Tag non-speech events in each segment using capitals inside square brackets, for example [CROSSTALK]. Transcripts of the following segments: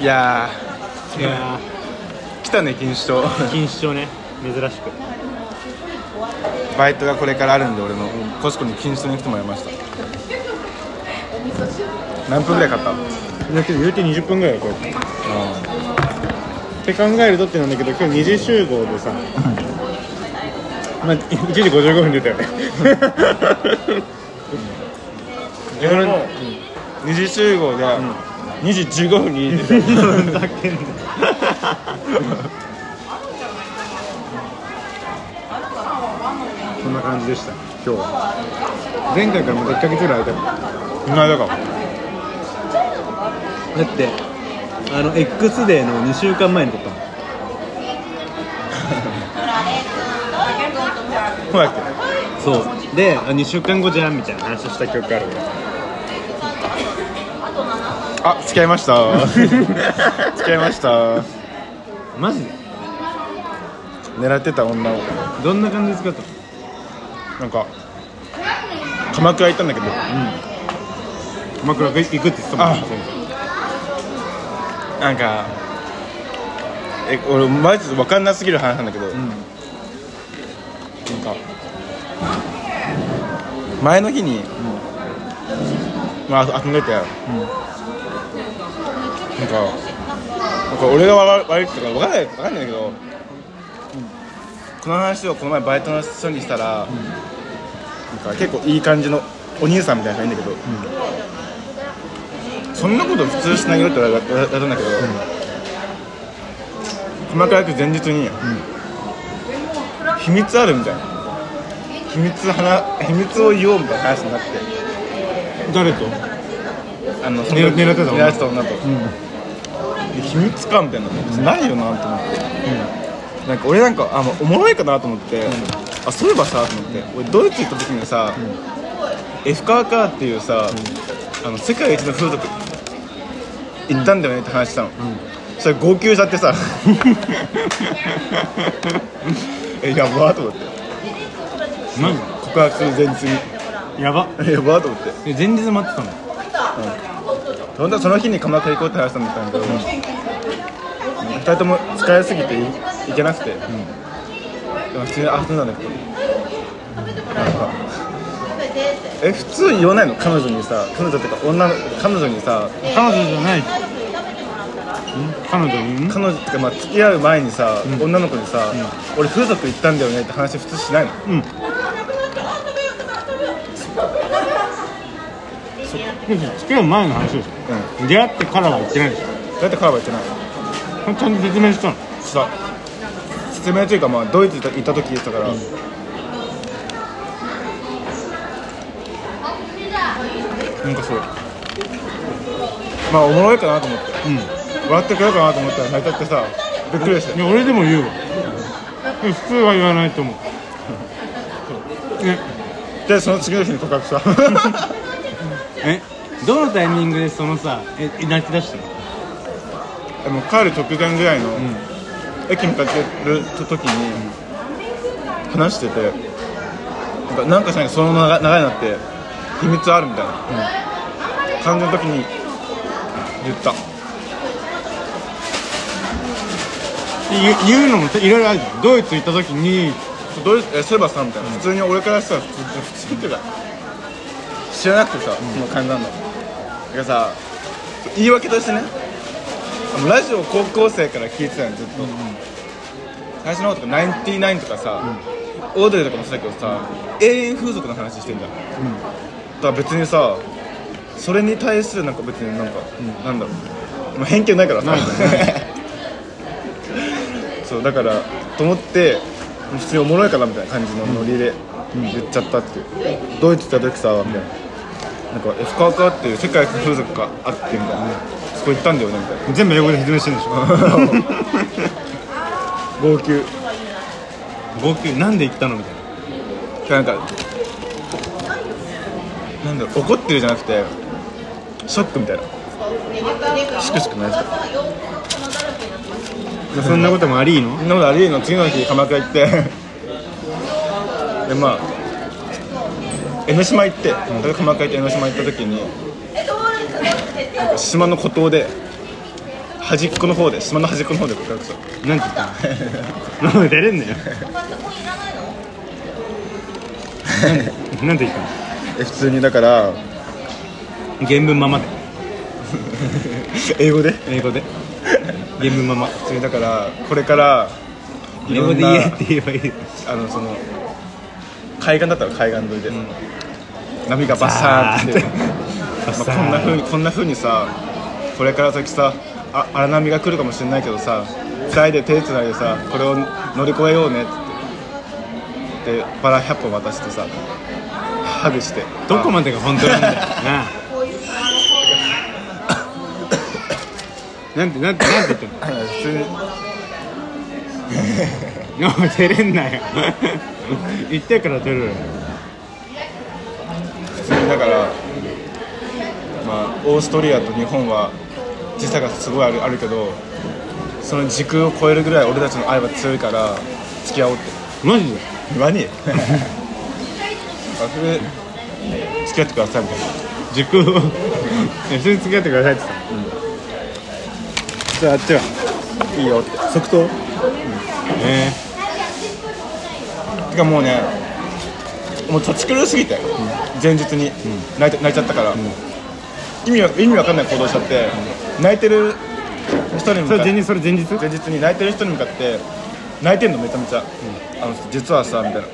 いやいやー。来たね錦糸。町ー錦糸町ね。珍しく。バイトがこれからあるんで俺の。コスコに錦糸町に来てもらいました。何分ぐらい買った？だけど言うて20分ぐらいこうやってって考えるとってなんだけど今日2時集合でさ。まあ1時55分出たよね。[LAUGHS] 俺も2時集合で2時15分に出こんな感じでした。今日は。前回からまた1ヶ月ぐらい空いた。もん間か。だってあの X デーの2週間前に撮ったもん。そう。であ2週間後じゃんみたいな話した記憶ある俺けあ付き合いました。[LAUGHS] 付き合いました。マジで？狙ってた女を。どんな感じで使ったのなんか鎌倉行ったんだけど。鎌倉行くって言ってたもんねなんかえ俺マジで分かんなすぎる話なんだけど、なんか前の日に、まあ遊んでて、なんかなんか俺が悪悪いっていうか分かんない分かんないんだけど、この話をこの前バイトの人にしたら、なんか結構いい感じのお兄さんみたいな人がいいんだけど、そんなこと普通しないよって言われたんだけど、鎌倉行く前日に、秘密あるみたいな。秘密話秘密を言おうみたいな話になって。誰と？あの狙狙ってた女と、で秘密かみたいなないよなと思って、なんか俺なんかあおもろいかなと思って、あそういえばさと思って、俺ドイツ行った時にさ、エフカーカーっていうさ、あの世界一の風俗行ったんだよねって話したの、それ号泣しちゃってさ。[LAUGHS] えやばーと思って。マジ告白する前日に。やば。やばーと思って。[LAUGHS] え前日待ってたの？本当はその日に鎌倉行こうって話したんだけど、2人とも疲れすぎてい行けなくて、でも普通に遊んだんだけど、なんかえ普通言わないの？彼女にさ彼女っていうか女の彼女にさ彼女じゃない。彼女に？彼女ってかまあ付き合う前にさ、女の子にさ、俺風俗行ったんだよねって話普通しないの？うん付き合う前の話でしょ、出会ってからは言ってないでしょ。だって彼は言ってない。ちゃんと説明したの？した。説明というかまあドイツ行った時言ってたから、なんかそう。まあおもろいかなと思って、笑ってくれるかなと思ったら泣いちゃってさびっくりして。いや俺でも言うわ。普通は言わないと思う。えでその次の日に告白した。[LAUGHS] え？どのタイミングでそのさえ泣き出したの？でも帰る直前ぐらいの、駅向かってる時に話しててなんかなんかしないけどその長い長いなって秘密あるみたいな、感じの時に言った。言う言うのもいろいろあるじゃん。ドイツ行った時にどういうえそういえばさみたいな、普通に俺からしたら普通普通っていうか知らなくてさ、その感じなんだだからさ言い訳としてねラジオ高校生から聞いてたのずっと、最初の方とかナインティナインとかさ、オードリーとかもそうだけどさ永遠風俗の話してんじゃん、だから別にさそれに対するなんか別になんか、なんだろう、まあ、偏見ないからさ。[LAUGHS] そうだからと思って普通におもろいかなみたいな感じのノリで言っちゃったっていう、ドイツ行った時さみたいななんかエフカーカーっていう世界風俗があってみたいな、そこ行ったんだよねみたいな。全部英語で説明してるんでしょ。[LAUGHS] 号泣。号泣。なんで行ったのみたいな。なんかなんだろう怒ってるじゃなくてショックみたいな。しくしくないです。かそんなこともありーの？そんなことありえんの？次の日鎌倉行って。[LAUGHS] でまあ江ノ島行って、鎌倉行って江ノ島行った時になんか島の孤島で端っこの方で島の端っこの方で告白した。なんて言った？の出れんねよ。[LAUGHS] なんて言ったの？え普通にだから原文ままで。[LAUGHS] 英語で？英語で。原文まま。普通にだからこれからい英語ろんなで言えって言えばいい。あのその海岸だったら海岸沿いで、波がバサーンって。まあ、こんな風にこんな風にさこれから先さあ荒波が来るかもしれないけどさ2人で手つないでさこれを乗り越えようねって。言ってでバラ100本渡してさハグして。どこまでが本当なんだよな。[LAUGHS] なんてなんてなんて言ってんの？あ普通にいや出れんなよ言ってから出る。普通にだからまあオーストリアと日本は時差がすごいあるあるけどその時空を超えるぐらい俺たちの愛は強いから付き合おうって。マジで？何 [LAUGHS] あそれ付き合ってくださいみたいな。時空を？え普通に付き合ってくださいって言ってた、じゃああっちはいいよって。即答？えてかもうねもう土地狂いすぎて、前日に。泣いて泣いちゃったから、意味わ意味わかんない行動しちゃって、泣いてる人に向かって。日それ前日？前日に泣いてる人に向かって泣いてんのめちゃめちゃ、あの実はさみたいな。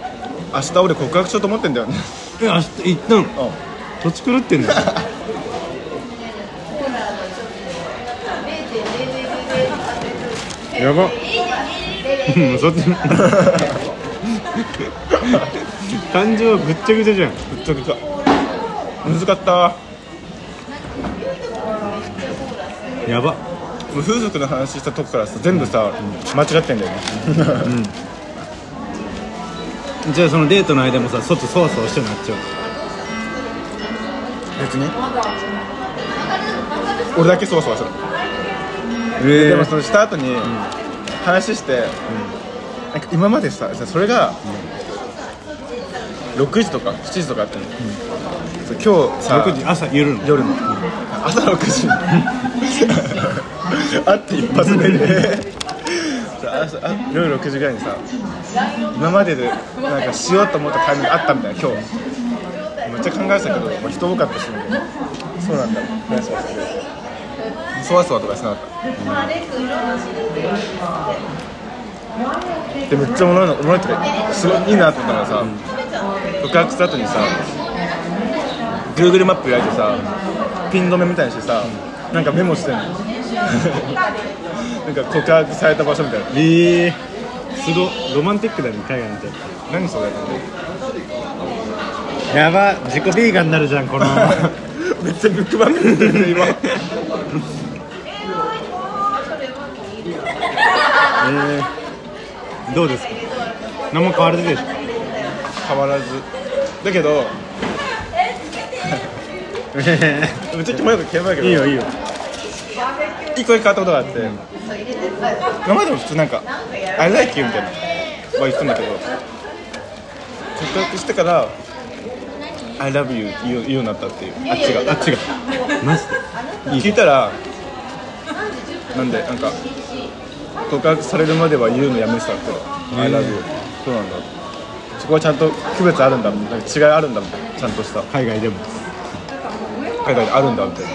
明日俺告白しようと思ってんだよね。[LAUGHS] え明日行ったのうん。土地狂ってんだよ [LAUGHS] やば。[LAUGHS] うんそっち感情ぐっちゃぐちゃじゃん。ぶっちゃけちゃ。難かった。やば。もう風俗の話したとこからさ全部さ、間違ってんだよね。じゃあそのデートの間もさ外そわそわしてなっちゃう。別に。俺だけそわそわする。えでもそのした後に話して、なんか今までささそれが6時とか7時とかあったの、そう今日さ6時朝夜の。夜の、朝6時。[LAUGHS] 会って一発目で。さ朝あ夜6時ぐらいにさ今まででなんかしようと思ったタイミングあったみたいな今日。めっちゃ考えてたけど、まあ、人多かったし。そうなんだ。ナイスナイスそわそわとかしなかったでめっちゃおもろいのおもろいってかすごいいいなと思ったのがさ、告白した後にさ Google マップ開いてさピン止めみたいにしてさなんかメモしてんの。[LAUGHS] なんか告白された場所みたいな。ええすごロマンティックだね海外の人何それやば自己ビーガンになるじゃんこの。[LAUGHS] めっちゃブックマークしてるね今。[LAUGHS] えー、どうですか？何も変わらずでしょ？変わらず。だけど [LAUGHS] めっちゃキモいことキモいけどいいよいいよ。一個だけ変わったことがあって。今までも普通なんか「I like you」みたいな。は言ってたんだけど。告白してから「I love you」言う言うようになったっていう。あっちが。あっちが。マジで？聞いたらなんでなんか告白されるまでは言うのやめてたって「I love you」そうなんだ。そこはちゃんと区別あるんだなんか違いあるんだみたいな。ちゃんとした。海外でも。海外であるんだみたいな。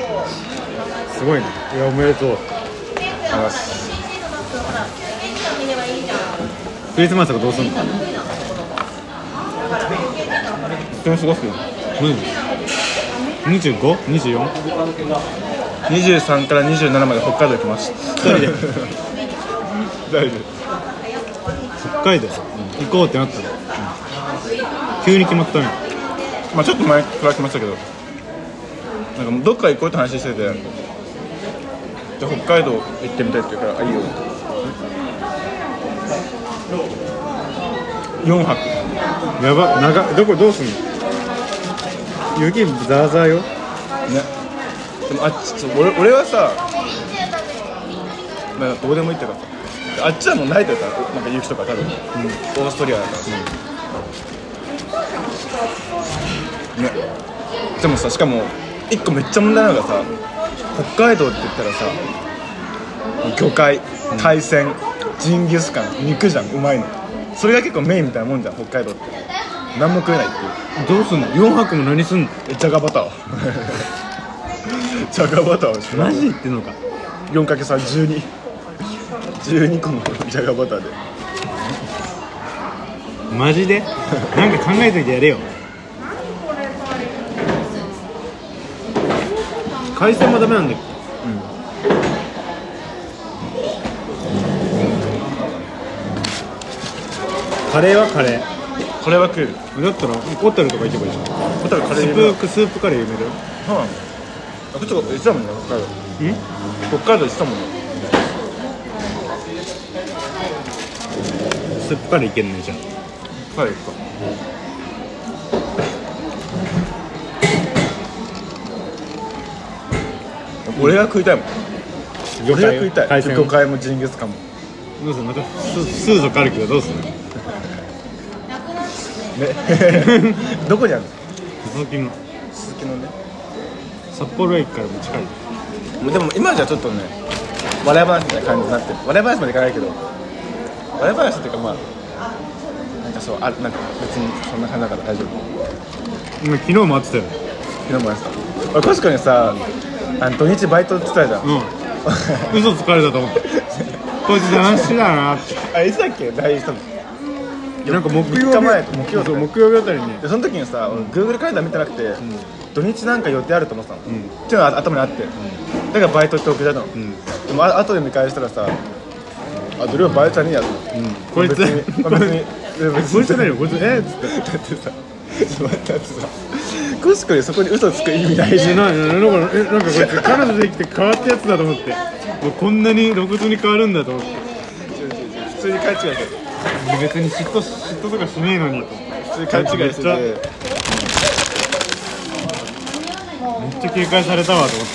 すごいね。いやおめでとう。話クリスマスとかどうすんの？でもすごくマジ 25?24? 23から27まで北海道行きました一人で [LAUGHS] 大丈北海道。行こうってなったの、急に決まったね夫まあちょっと前から来ましたけど。なんかもうどっか行こうって話しててで北海道行ってみたいって言うからあいいよ。4泊。やば長どこどうすんの？雪ザーザーよ。ね。でもあっちそう俺俺はさまあどうでもいいってかさあっちはもうないというかなんか雪とか多分、オーストリアだから、ね。でもさしかも一個めっちゃ問題なのがさ北海道って言ったらさ魚介海鮮ジンギスカン肉じゃんうまいの。それが結構メインみたいなもんじゃん北海道って。何も食えないっていう。どうすんの？4泊も何すんの？えじゃがバター。をじゃがバターをしマジで言ってんのか。4×312 12個のじゃがバターで。マジで？なんか考えといてやれよ。海鮮もダメなんだっけ？カレーはカレー。これは食えるだったらホテルとか行けばいいじゃん。ホタルカレスー有名だープスープカレー有名だよそうなのあこっちが言ってたもんね北海道。ん？北海道言ってたもんねスープカレーいけんねじゃん。北海道行くか俺が食いたいもん。魚俺が食いたい。魚介もジンギスカンも。どうするまたススー族あるけどどうするね。[LAUGHS] どこにあるの？鈴木の。鈴木のね。札幌駅からも近いでも今じゃちょっとね笑い話みたいな感じになってる笑い話までいかないけど笑い話っていうかまあなんかそうあなんか別にそんな感じだから大丈夫。今昨日も会ってたよ昨日もやってた。俺確かにさあの土日バイトって言ってたじゃん、うん。[LAUGHS] 嘘つかれたと思ってこいつ騙しだな。ってあいつだっけ？LINE したの。なんか木曜日。3日前と木曜木曜日あたりに。でその時にさ、俺 Google カレンダー見てなくて、土日なんか予定あると思ってたの、ん。っていうのが頭にあって、だからバイトって送ったの、ん。でもあ後で見返したらさあ土曜バイトじゃねえやと思って、こいつ。別に、まあ、別に別に [LAUGHS] こいつ。じゃないよこいつえっつってだってさだってさコシコでそこに嘘つく意味ないしえなななんかえなんかこいつ彼女できて変わったやつだと思って。もうこんなに露骨に変わるんだと思って。普通に勘違いして別に嫉妬嫉妬とかしねえのにと普通に勘違いしてて。めっちゃ警戒されたわと思っ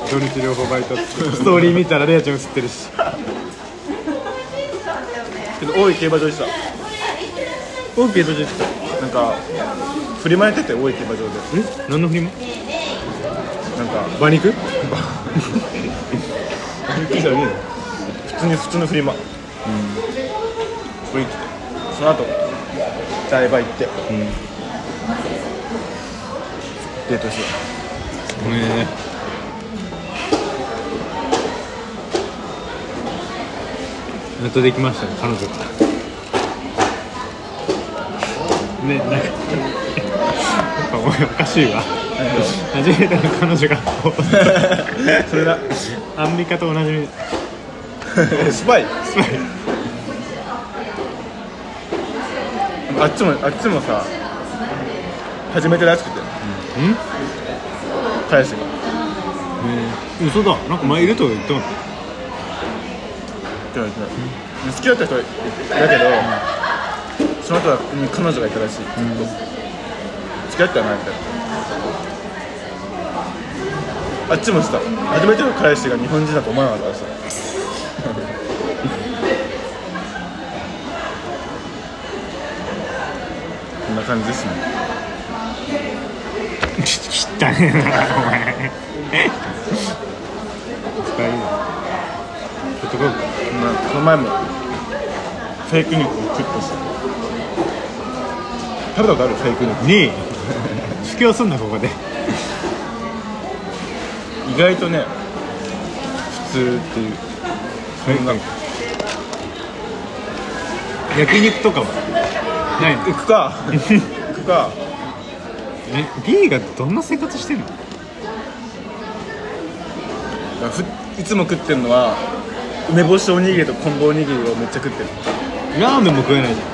た土日両方バイトってストーリー見たらレアちゃん映ってるしけど大井競馬場でさ OK 閉じてた。なんか振り回ってて大井競馬場で。え？何のフリマなんか馬肉？歩きじゃねえよ普通に普通のフリマうん。それ行っててその後台場行って。うん。デートしよねやっとできましたね彼女。がねなんかやっぱお前おかしいわ。初めての彼女がこう。うそれだ。アンミカと同じ。スパイ。スパイ。あっちもあっちもさ初めてらしくて。うん？彼氏が。嘘だ。なんか前いるとか言ってなかって言われて好きだった人いたけどその後に彼女がいたらしい。ずっと付き合ってはないみたいな。あっちもさ初めての彼氏が日本人だと思わなかったらさこんな感じですね。た汚ねなお前。使いなちょっとこう。まあこの前もフェイク肉を食ってさ食べたことある？フェイク肉ねえよ布教すんなここで。意外とね普通っていう。そんな焼肉とかはないの？行くか。行くか。え B がどんな生活してんの？ふいつも食ってるのは梅干しおにぎりと昆布おにぎりをめっちゃ食ってる。ラーメンも食えないじゃん、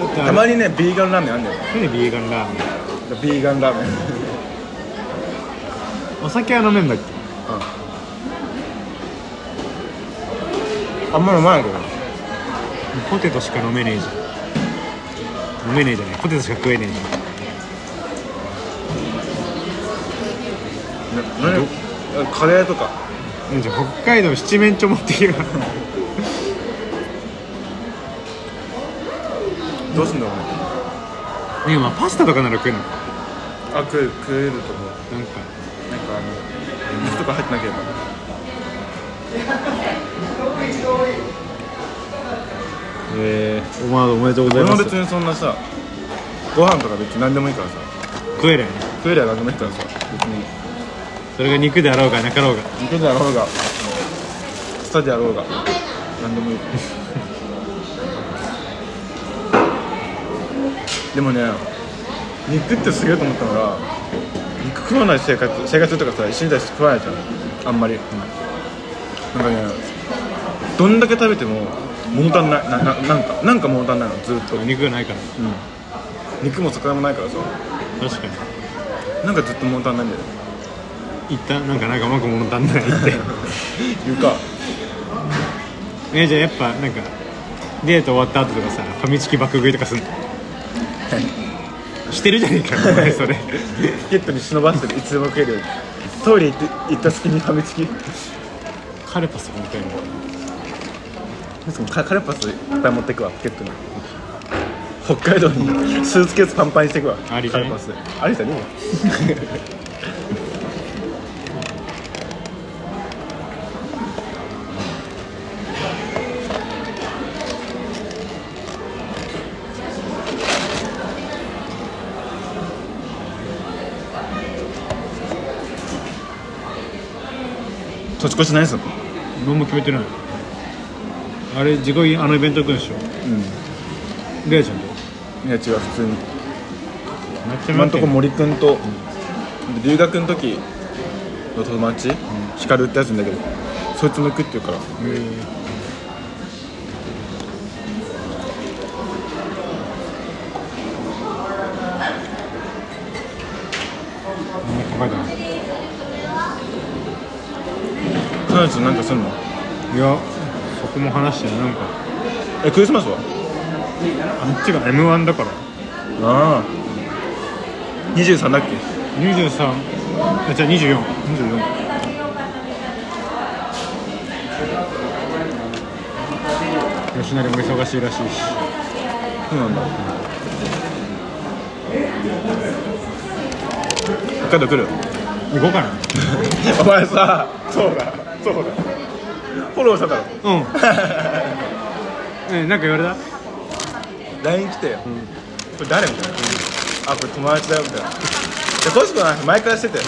だってたまにねビーガンラーメンあんだよなんでビーガンラーメン？ビーガンラーメン。[LAUGHS] お酒は飲めんだっけ？あんま飲まないけど。ポテトしか飲めねえじゃん。飲めねえじゃない。ポテトしか食えねえじな何？カレーとかじゃ北海道七面鳥持ってきるどうすんだろうね。いやまあパスタとかなら食えるの。あ食える食えると思う。なんか。なんかあの水とか入ってなければ。えー、お前おめでとうございます。俺も別にそんなさご飯とか別に何でもいいからさ。食えれん食えれゃ何でもいいからさ別に。それが肉であろうがなかろうが。肉であろうがスタであろうが何でもいい。[LAUGHS] でもね肉ってすげえと思ったのが肉食わない生活生活とかさ一緒にいたりして食わないじゃん。あんまり、なんかねどんだけ食べても物足んない。なななんかなんか物足んないのずっと、肉がないから。肉も魚もないからさ。確かに。なんかずっと物足んないんだよね一旦なんかなんかうまく物足んないって。言うかえじゃあやっぱなんかデート終わった後とかさファミチキ爆食いとかすんの？してるじゃねえかお前それ。ポケットに忍ばしていつでも食えるように。トイレ行って行った隙にファミチキ。カルパスみたいな。カカレーパスいっぱい持ってくわポケットに。北海道にスーツケースパンパンにしてくわありカレーパス。ありじゃねえよ。年越し何すんの何も決めてない。あれ地声あのイベント行くんでしょ。うん。レアちゃん。といや違う普通に。なっちゃ今んとこ森くんと、留学の時の友達、光ってやついんだけどそいつも行くって言うから。何も彼女なんかすんの？いやそこも話してないなんか。えクリスマスは？あっちが m 1だから。ああ。23だっけ？23あじゃあ2424 24吉成も忙しいらしいし。そうなんだ。北海道来る？行こうかな。[LAUGHS] お前さそうだそうだ。フォローしただろ。うん。[LAUGHS] えなんか言われた？LINE 来て、これ誰みたいな、あこれ友達だよみたいな。でコシコなんか前からしてて、な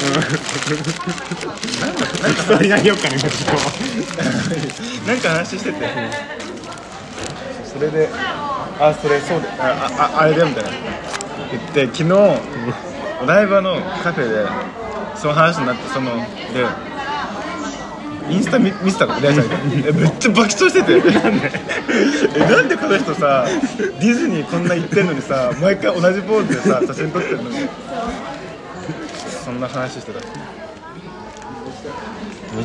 んかなんかそれやりよっかねなんか話してて、それであそれそうだ。ああああれだよみたいな。言って昨日お台場のカフェでその話になってそのでインスタ見見てたの？レアちゃんがえめっちゃ爆笑してて。なんで？えなんでこの人さディズニーこんな行ってんのにさ毎回同じポーズでさ写真撮ってるのに。そんな話してた。い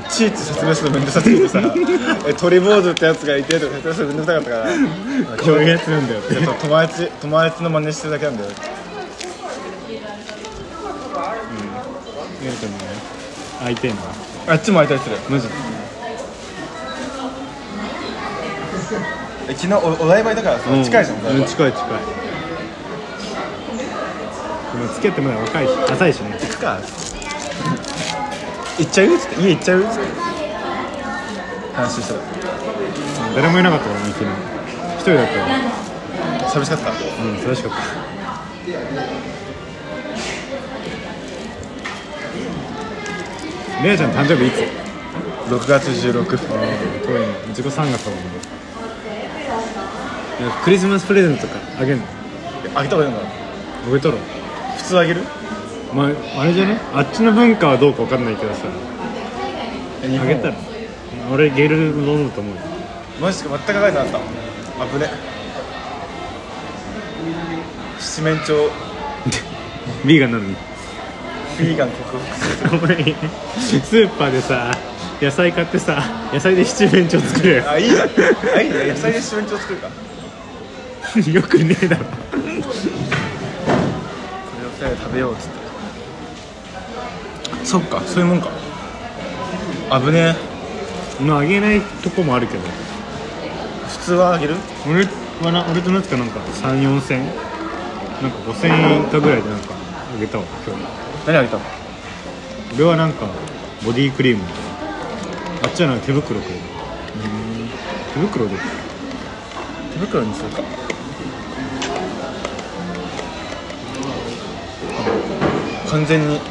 ちいち説明するのめんどくさすぎてさえ鳥坊主ってやつがいてとか説明するのめんどくさかったからこういうやつなんだよって。友達友達の真似してるだけなんだよ。やると思うよ相手のあっちも会いたいする。マジえ昨日おお台場だからさ、近いじゃんお台うん場近い近い。でもつけてまだ若いし浅いしね。行くか。行っちゃう？っつって家行っちゃう？っつって話した。ら誰もいなかったからね昨日。一人だったわ寂しかった？うん寂しかったレイちゃん誕生日いつ？6月16遠いね。自己3月だもんね。いやクリスマスプレゼントとかあげんの？あげた方がいいのかな？あげたら普通あげる？まああれじゃね？あっちの文化はどうかわかんないけどさ。え日本あげたら。俺ゲル飲むと思うよ。マジか？全く書いてなかった。あぶね。七面鳥。[LAUGHS] ビーガンなのにビーガン克服お前スーパーでさ野菜買ってさ野菜で七面鳥作る。よあいいじゃん。あいいね。野菜で七面鳥作るか。こ [LAUGHS] よくねえだろ。れを二人で食べようっつって。そっかそういうもんか。あぶねまああげないとこもあるけど。普通はあげる？俺はな俺と夏かなんか3 4千？なんか5000円以下ぐらいでなんかあげたわ今日何あげたの？俺はなんかボディクリーム。あっちはなんか手袋くれる。手袋で手手袋にするか？完全に考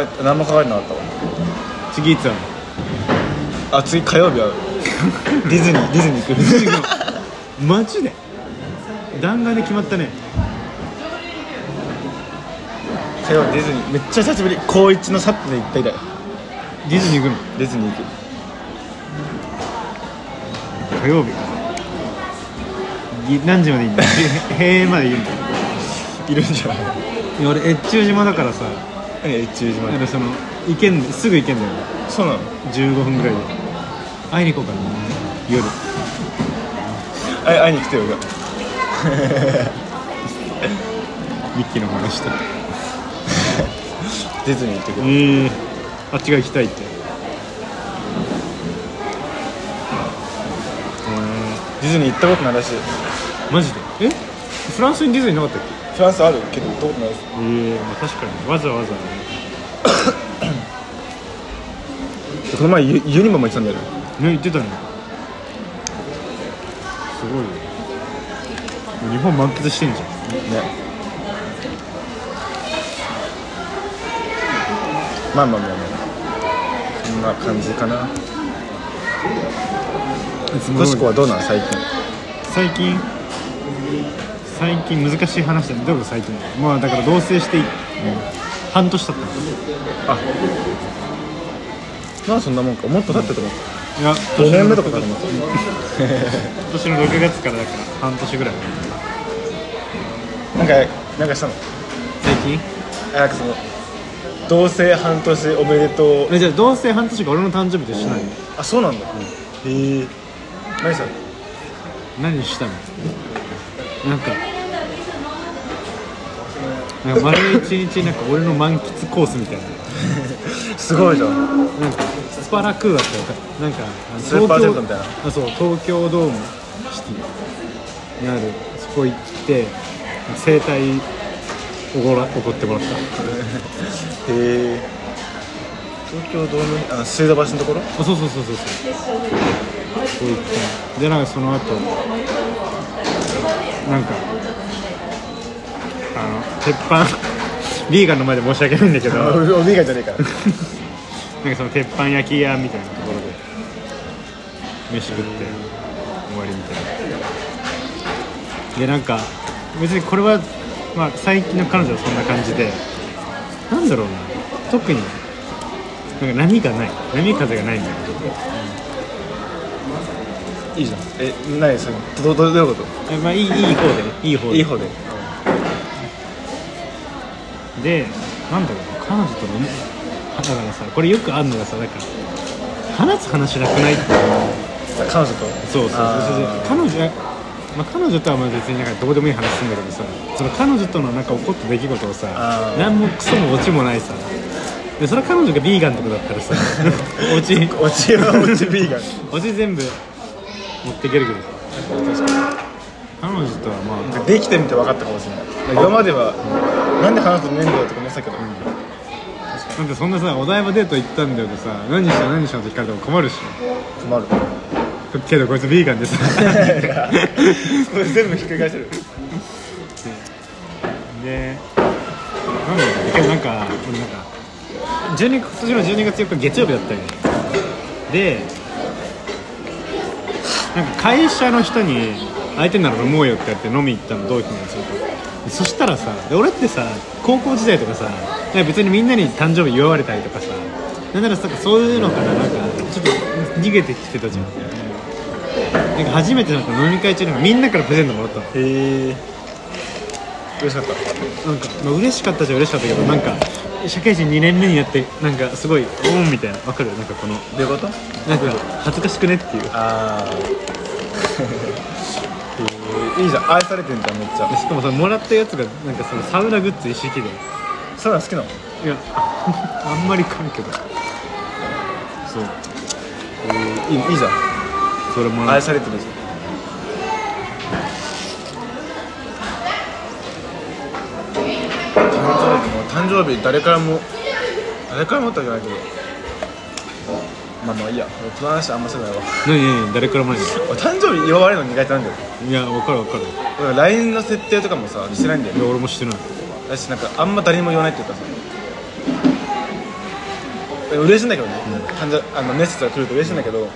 え何も考えてなかったわ。次いつあるあ次火曜日は [LAUGHS] ディズニーディズニー行くのマジで？弾丸で決まったね火曜日ディズニー。めっちゃ久しぶり。高一のサップで行った以来。ディズニー行くの？ディズニー行く。火曜日。ぎ何時までいいんだ閉園までいるんだいるんじゃない？いや俺越中島だからさ。え越中島。だからその行けんすぐ行けんだよ。そうなの？15分ぐらいで。会いに行こうかな。夜。あ会いに来てよじゃ [LAUGHS] ミッキーの話したあディズニー行ってくる。ええあっちが行きたいって。ディズニー行ったことないらしい。マジで？え？フランスにディズニーなかったっフランスあるけど行ったことないですけええまあ確かにわざわざね。[COUGHS] この前ユユニバも行ってたんだよね。ね言ってたね。すごいよ。日本満喫してんじゃんねまあまあまあまあそんな感じかな。コシコはどうなん最近？最近？最近難しい話だね。どういうこと最近？まあだから同棲して、半年経った。のあまあそんなもんか。もっと経ってたと思ういや5年目とかかと思った。今年の6月からだから半年ぐらい。なんかなんかしたの？最近？あその同棲半年おめでとう。えじゃあ同棲半年が俺の誕生日と一緒なの？あそうなんだ、へえ何したの何したの？なんかなんか丸一日なんか俺の満喫コースみたいな。[LAUGHS] すごいじゃん。なんかスパラクーアってなんかあのスーパー銭湯みたいな。あそう東京ドームシティにあるそこ行って整体おごらおごってもらった。[LAUGHS] へえ東京ドームあ水道橋のところ？あそうそうそうそうそう。そこ行ったでなんかその後なんかあの鉄板 [LAUGHS] ビーガンの前で申し訳ないんだけど。なんかおみがじゃねえから。[LAUGHS] その鉄板焼き屋みたいなところで飯食って終わりみたいな。でなんか別にこれはまあ最近の彼女はそんな感じで。なんだろうな。特になんか波がない。波風がないんだよいいじゃん。え何それどどどういうこえまあいいいい方でね。いい方で。といい方で。でなんだろうな。彼女とのだからさこれよくあるのがさなんか話す話なくないって彼女と？そうそうそう。あー。彼女まあ、彼女とはまあ別になんかどうでもいい話するんだけどさその彼女とのなんか起こった出来事をさ何もクソもオチもないさ。でそれは彼女がビーガンとかだったらさオチおちはおちビーガン。オチ全部持っていけるけどさ。彼女とはまあできてみて分かったかもしれない。今まではなんで話すのねんだよとか思ってたけど、なん。てそんなさお台場デート行ったんだよとさ何した何したって聞かれても困るし。困るけどこいつビーガンでさ。これ全部ひっくり返せる。でなんだろうけどなんか俺なんか12今年の12月4日月曜日だったよでなんか会社の人に相手なら飲もうよって言って飲み行ったの同期のやつとでそしたらさで俺ってさ高校時代とかさ別にみんなに誕生日祝われたりとかさなんならさそういうのからなんかちょっと逃げてきてたじゃんなんか初めてなんか飲み会中にみんなからプレゼントもらったの。へえ嬉しかった。なんか、まあ、嬉しかったじゃ嬉しかったけどなんか社会人2年目になってなんかすごいオンみたいな。わかる？なんかこのどういうこと？なんか恥ずかしくねっていう。ああいいじゃん。愛されてんじゃんめっちゃ。でしかもそのもらったやつがなんかそのサウナグッズ一式で。サウナ好きなの？いや [LAUGHS] あんまりかんけどそう。いいいいじゃんそれも愛されてるん誕生日も誕生日誰からも誰からもってわけないけど。まあまあいいや。俺この話あんましてないわ。何何誰から前に俺誕生日祝われるの苦手なんだよ。いや分かる分かる。俺 LINE の設定とかもさしてないん。だよいや俺もしてない。私なんかあんま誰にも言わないっていうかさ。え嬉しいんだけどね、誕生あのメッセージが来ると嬉しいんだけどじゃ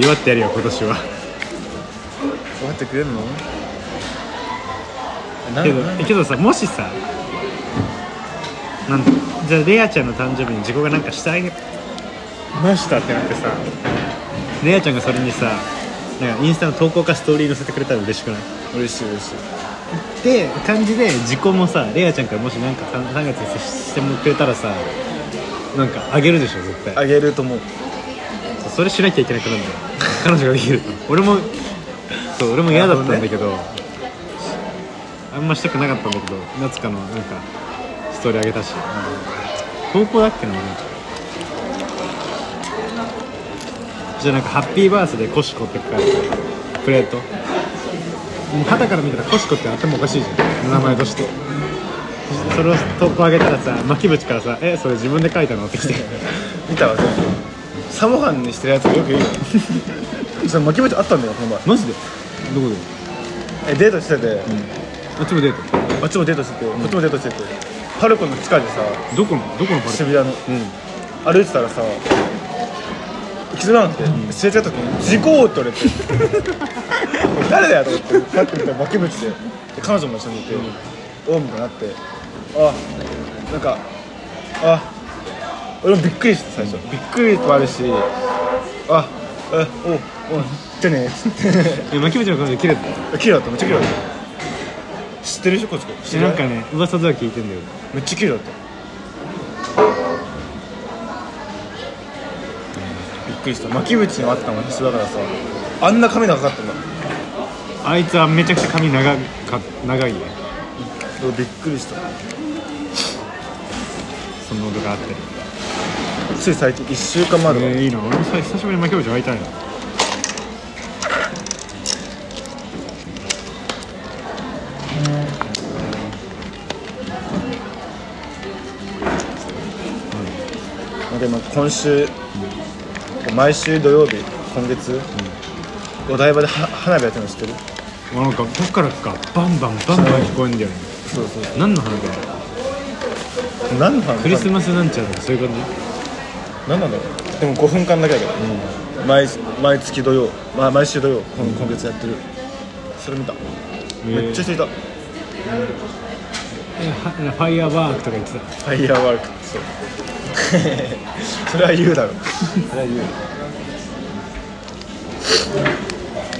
祝ってやるよ今年は。終わってくれるの？なけどなけどさもしさなんじゃあレアちゃんの誕生日に自己がなんかしてあげましたってなってさ。レアちゃんがそれにさなんかインスタの投稿かストーリー載せてくれたら嬉しくない？嬉しい嬉しい。って感じで自己もさレアちゃんからもしなんか 3, 3月に接してもくれたらさなんかあげるでしょ絶対。あげると思うそれしなきゃいけなくなるんだよ。彼女ができると俺もそう俺も嫌だったんだけどあんましたくなかったんだけど夏香のなんかストーリーあげたし。投稿だっけななんかじゃあなんか「ハッピーバースデーコシコ」って書いてプレート。もう肩から見たらコシコって頭おかしいじゃん。名前として。それを投稿あげたらさ牧淵からさ「えそれ自分で書いたの?」って来て。見たわ。全部サモハンにしてるやつよく言うよ。[LAUGHS] それ巻き餅あったんだよこの前。マジで？どこで？えデートしてて、あっちもデート？あっちもデートしてて、こっちもデートしてて。パルコの地下でさどこのどこのパル渋谷の、歩いてたらさ行きづらなくて、すれ違った時に「事故!」って言われて。[LAUGHS] 誰だよと思ってパッて見たら巻き口で。で彼女も一緒にいて、おうみたいになってあなんかあ俺もびっくりして最初。びっくりもあるしあえおうおうじねっつってえ牧淵の彼女切れた。綺麗だった？めっちゃ綺麗だった。知ってるでしょこっち知ってるえなんかね噂では聞いてんだよ。めっちゃ綺麗だった。びっくりした。巻き口にもあったのが一緒だからさあんな髪長かったんだあいつはめちゃくちゃ髪長か長いね。びっくりした。そのことがあってつい最近1週間前とか、えー、いいな。俺もさ久しぶりに牧淵会いたいな。なん。か今今週、毎週土曜日今月、お台場では花火やってるの知ってる？あなんかどっからかバンバンバンバン聞こえんだよね。そうそう何の花火何の花クリスマスなんちゃらとかそういう感何なんだろうでも5分間だけだけど、毎毎月土曜、まあ、毎週土曜。今今月やってる。それ見た、じめっちゃ人いた、えはファイヤーワークとか言ってた。ファイヤーワーク。そう。[LAUGHS] それは言うだろ。それは言う。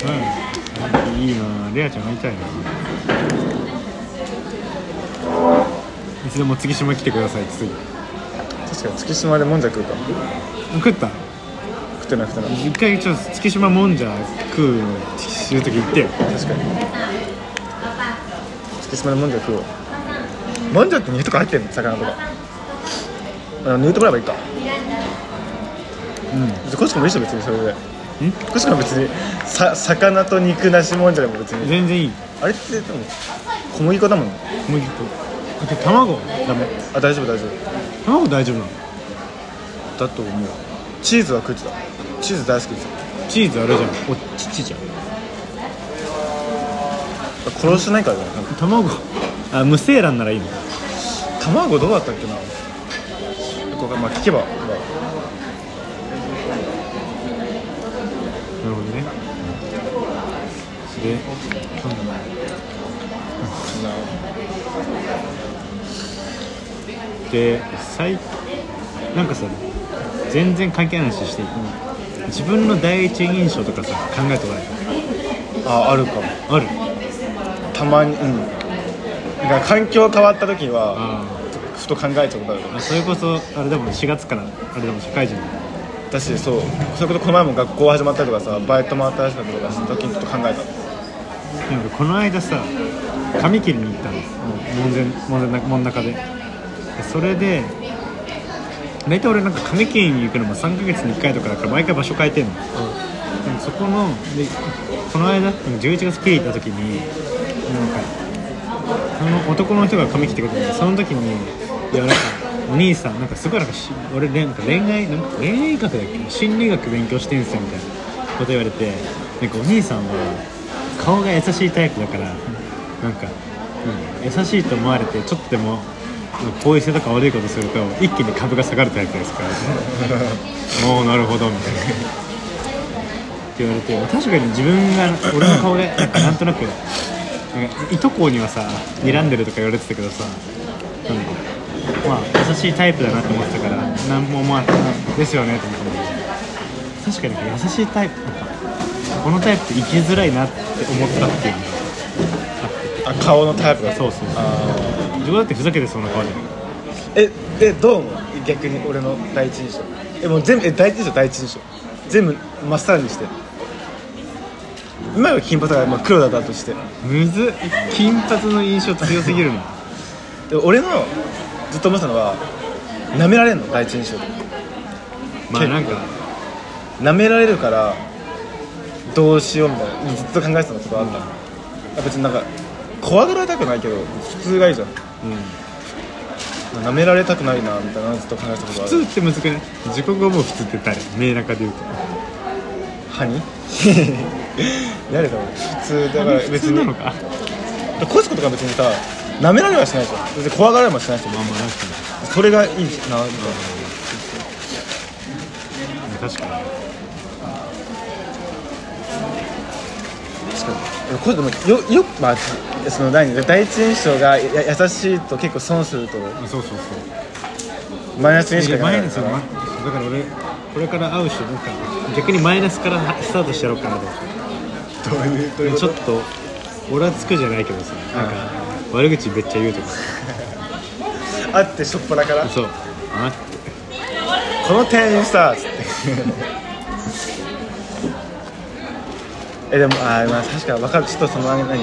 うん。いいなレアちゃん会いたいないつでも月島来てください次確かに月島でもんじゃ食うか。食った食ってなくてな一回ちょっと月島もんじゃ食うのする時行ってよ。確かに。月島でもんじゃ食おう。もんじゃって肉とか入ってんの？魚とか。あ抜いてもらえばいいか。うん。こっちもいいでしょ別にそれで。ん？こっちも別にさ魚と肉なしもんじゃでも別に。全然いい。あれってでも小麦粉だもん。ね麦粉。だって卵。ダメ。あ大丈夫大丈夫卵大丈夫なの？だと思う。チーズは食ってたチーズ大好きですよ。チーズあれじゃん。お乳じゃん。殺してないからじゃない？なんか。卵。あ無精卵ならいいの。卵どうだったっけな？これまあ聞けば、まあ、なるほどね。でなんだで最なんかさ全然関係ない話していい、自分の第一印象とかさ考えとかないああるかも。ある？たまにうん。だから環境変わった時はあふと考えちゃうことある。あそれこそあれでも4月からあれでも社会人だしそう。それこそこの前も学校始まったりとかさバイトも新しかったりとかした時にちょっと考えた。なんかこの間さ髪切りに行ったの、門前門前な門中ででそれで大体俺なんか髪切りに行くのも3ヶ月に1回とかだから毎回場所変えてんの、でもそこのでこの間11月切り行った時になんかその男の人が髪切ってくれたんでその時にいやなんかお兄さんなんかすごいなんかし俺ねなんか恋愛なんか恋愛学だっけ？心理学勉強してんすよみたいなこと言われてなんかお兄さんは顔が優しいタイプだからなんか、うん、優しいと思われてちょっとでもポイ捨てとか悪いことすると一気に株が下がるタイプですからおおなるほどみたいな。って言われて確かに自分が俺の顔がなんかなんとなくなんかいとこにはさ睨んでるとか言われてたけどさなんかまあ優しいタイプだなと思ってたからなんも思わないですよねと思った確かに優しいタイプなんかこのタイプって生きづらいなって思ったっていうのがあ顔のタイプが。そうそうそうあ自分だってふざけてそうな顔じゃないーええどう思う？逆に俺の第一印象。えもう全部え第一印象第一印象。全部まっさらにして。今は金髪がまあ黒だったとして。むずっ。金髪の印象強すぎるの [LAUGHS] で俺のずっと思ってたのは舐められるの？第一印象。でまあなんか。舐められるからどうしようみたいな。ずっと考えてたのことあった、あ別になんか怖がられたくないけど普通がいいじゃんうん。舐められたくないなみたいなずっと考えてたことある。普通ってむずくない。自己語も普通って誰？明中で言うと。歯に [LAUGHS] 誰だろう？普通だから普別に通なのか？コシコとか別にさ舐められはしないじゃん別に怖がられもしないしまあまあ確かそれがいいなみたいな。に確かに確かにこれでもよよまあその何第一印象がや優しいと結構損すると。あそうそうそうマイナスにしかいかないマイナスまだから俺これから会う人なんか逆にマイナスからスタートしてやろうかなと。思ってどういうどういうちょっと俺はつくじゃないけどさなんか悪口めっちゃ言うとか。[LAUGHS] あってしょっぱなから。そう。あこの店員さつってえでもあーまあ確かに分かる。ちょっとその何何？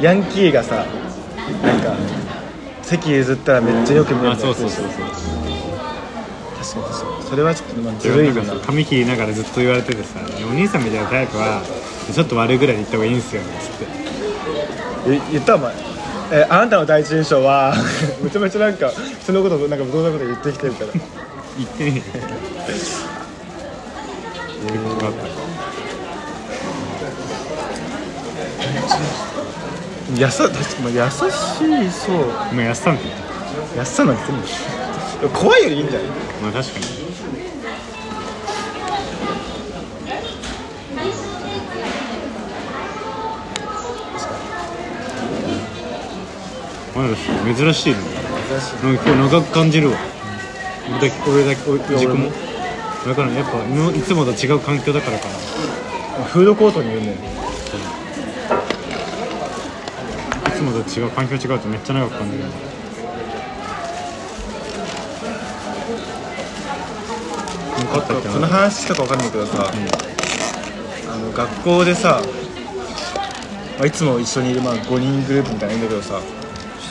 ヤンキーがさなんか席譲ったらめっちゃよく見えるあそうそうそうそう。確かに確かに。それはちょっとまあずるいよな。髪切りながらずっと言われててさお兄さんみたいなタイプはちょっと悪いぐらいで言った方がいいんすよつって。え言ったお前。えあなたの第一印象は [LAUGHS] めちゃめちゃなんか人のことなんかどんなこと言ってきてるから。[LAUGHS] 言ってねえやさ確かに優しいそう。お前やってたんって言ったやっさなんて言ってんの怖いよりいいんじゃない？まあ確かに。まだ珍しいね。珍しい。なんか今日長く感じるわ。俺だけ俺だけ俺自己もだからやっぱ今いつもと違う環境だからかなフードコートにいるんだよいつもと違う環境違うとめっちゃ長く感じる。なんかあったっけこのな話したか分かんないけどさ、あの学校でさ、まあ、いつも一緒にいるまあ5人グループみたいなのいるんだけどさ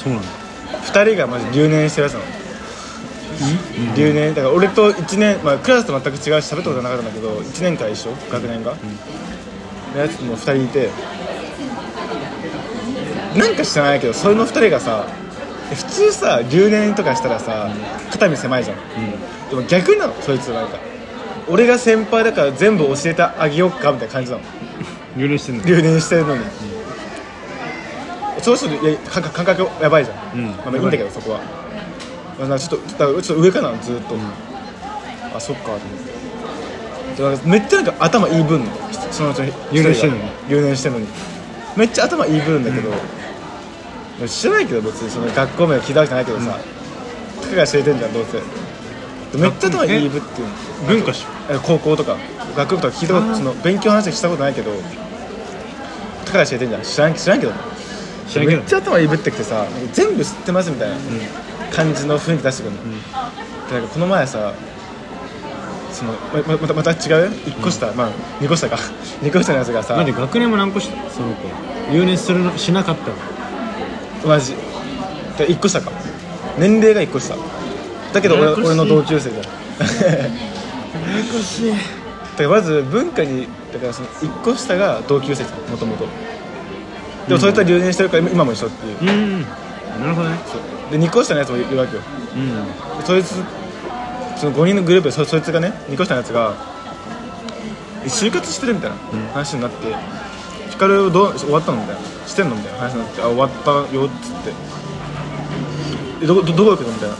そうなんだ。2人がまず留年してるやつなの、留年。だから俺と1年、まあ、クラスと全く違うし喋ったことなかったんだけど1年から一緒？学年が、のやつも2人いてなんか知らないけどそれの2人がさ普通さ留年とかしたらさ肩身狭いじゃん、でも逆なのそいつなんか。俺が先輩だから全部教えてあげようかみたいな感じなの。留年してんの留年してるのに、そうするといや感覚感覚やばいじゃん、うん。まあ、いいんだけどそこは、まあ、なんかちょっとちょっと上かなずっと、あそっか。と思ってめっちゃなんか頭いい分のそのうちの留年してんのに。留年してんのに。めっちゃ頭いい分だけど、知らないけど別にその学校名聞いたわけじゃないけどさ、たかが知れてんじゃんどうせ。めっちゃ頭いい部っていうの。文化し。え高校とか。学部とか聞いたことその勉強の話したことないけどたかが知れてんじゃん。知らん知らんけど。知らんけどめっちゃ頭いいぶってきてさ全部知ってますみたいな感じの雰囲気出してくるの、でなんかこの前さそのまままたまた違う？1個下、まあ2個下か。[LAUGHS] 2個下のやつがさなんで学年も何個したその子。留年するのしなかったのマジ。で1個下か。年齢が1個下。だけど俺俺の同級生じゃん。だややこしい。からまず文化にだからその1個下が同級生じゃんもともとでもそいつは留年してるから今も一緒っていう。うん。なるほどね。で2個下のやつもいるわけよ。うん。でそいつその5人のグループでそそいつがね2個下のやつがえ就活してるみたいな話になって「光どう終わったの?」みたいな「してんの?」みたいな。話になって「あ終わったよ」っつって「えどこどどこ行くの?」みたいな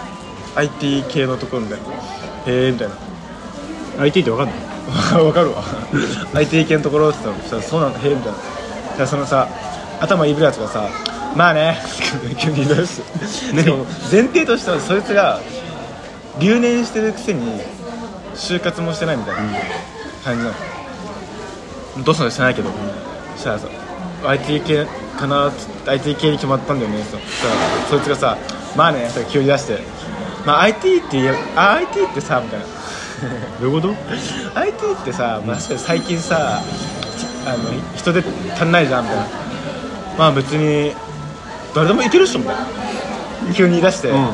「IT 系のところ」みたいな「へえ」みたいな。IT って分かんない。[LAUGHS] わかるわ。IT 系のところって言ったらそうなんだ。へえみたいな。じゃあそのさ頭いいぶるやつがさまあね。[LAUGHS] 急に言い出してでも前提としてはそいつが留年してるくせに就活もしてないみたいな感じなのどうしたのしてないけど。そしたらさ IT 系かなっつって IT 系に決まったんだよね。そしたらそいつがさまあねそれ急に出して。まあ IT って言えあ IT ってさみたいな。どういうこと？IT ってさ、まあ、最近さあの人手足んないじゃんみたいな。まあ別に誰でもいけるっしょみたいな。急に言い出して、うん。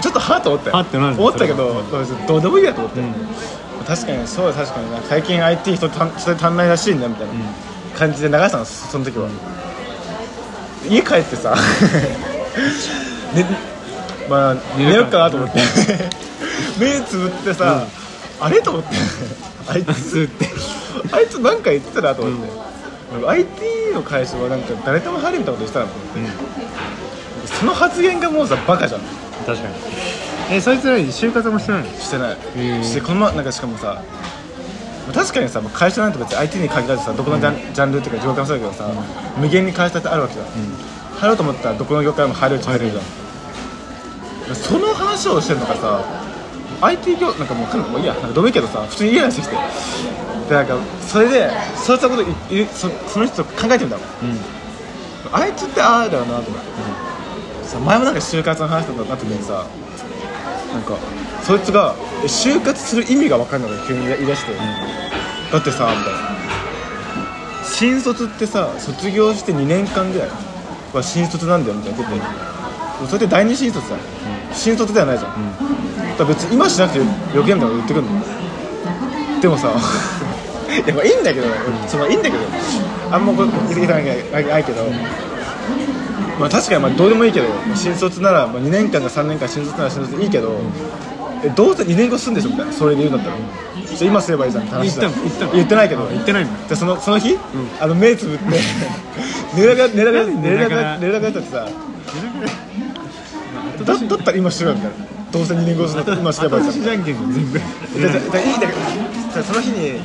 ちょっとはぁと思って。はってなる思ったけどどうでもいいやと思って、うん確かにそうだ確かにな。最近 IT 人た人手足んないらしいんだみたいな感じで流したのその時は、家帰ってさ。[LAUGHS] ねまあ寝ようかなと思って。目つぶってさ、あれ？と思って。あいつって。あいつなんか言ってたなと思って、IT の会社はなんか誰とも入るみたいなこと言ってたなと思って、その発言がもうさバカじゃん。確かにえそいつら就活もしてないの？してない、ーしてこのまなんかしかもさ確かにさ会社なんて別に IT に限らずさどこのジャン,、ジャンルっていうか業界もそうだけどさ、無限に会社ってあるわけじゃん、入ろうと思ったらどこの業界も入れるっちゃ入れるじゃん。その話をしてるのがさ IT 業なんかもうかんもういいや。なんかどういいけどさ普通に家出してきて。でなんかそれでそういったこといいそその人と考えてみたの。あいつってああだよなと思って、さ前もなんか就活の話とかなった時にさなんかそいつがえ就活する意味が分かんないの急に言い出して、だってさみたいな。新卒ってさ卒業して2年間ぐらい。は新卒なんだよみたいな言って。て、それって第二新卒じゃん、新卒ではないじゃん、だから別に今しなくてよよけんだから言ってくんの。でもさい [LAUGHS] やまあいいんだけど、そのいいんだけど。あんまこう言いたくないけどまあ確かにまあどうでもいいけど新卒ならまあ2年間か3年間新卒なら新卒でいいけどえどうせ2年後すんでしょみたいなそれで言うんだったら。じゃあ今すればいいじゃんって話だ。言ったの言ったの。言ってないけど。言ってないの。じゃあそのその日、あの目つぶって [LAUGHS] 寝ながら寝ながらなん寝ながで寝ながらら寝ながらってさ。だだったら今しろよみたいな。どうせ2年後する今すればいいじゃん私じゃんけん全部。いいんだけど。その日に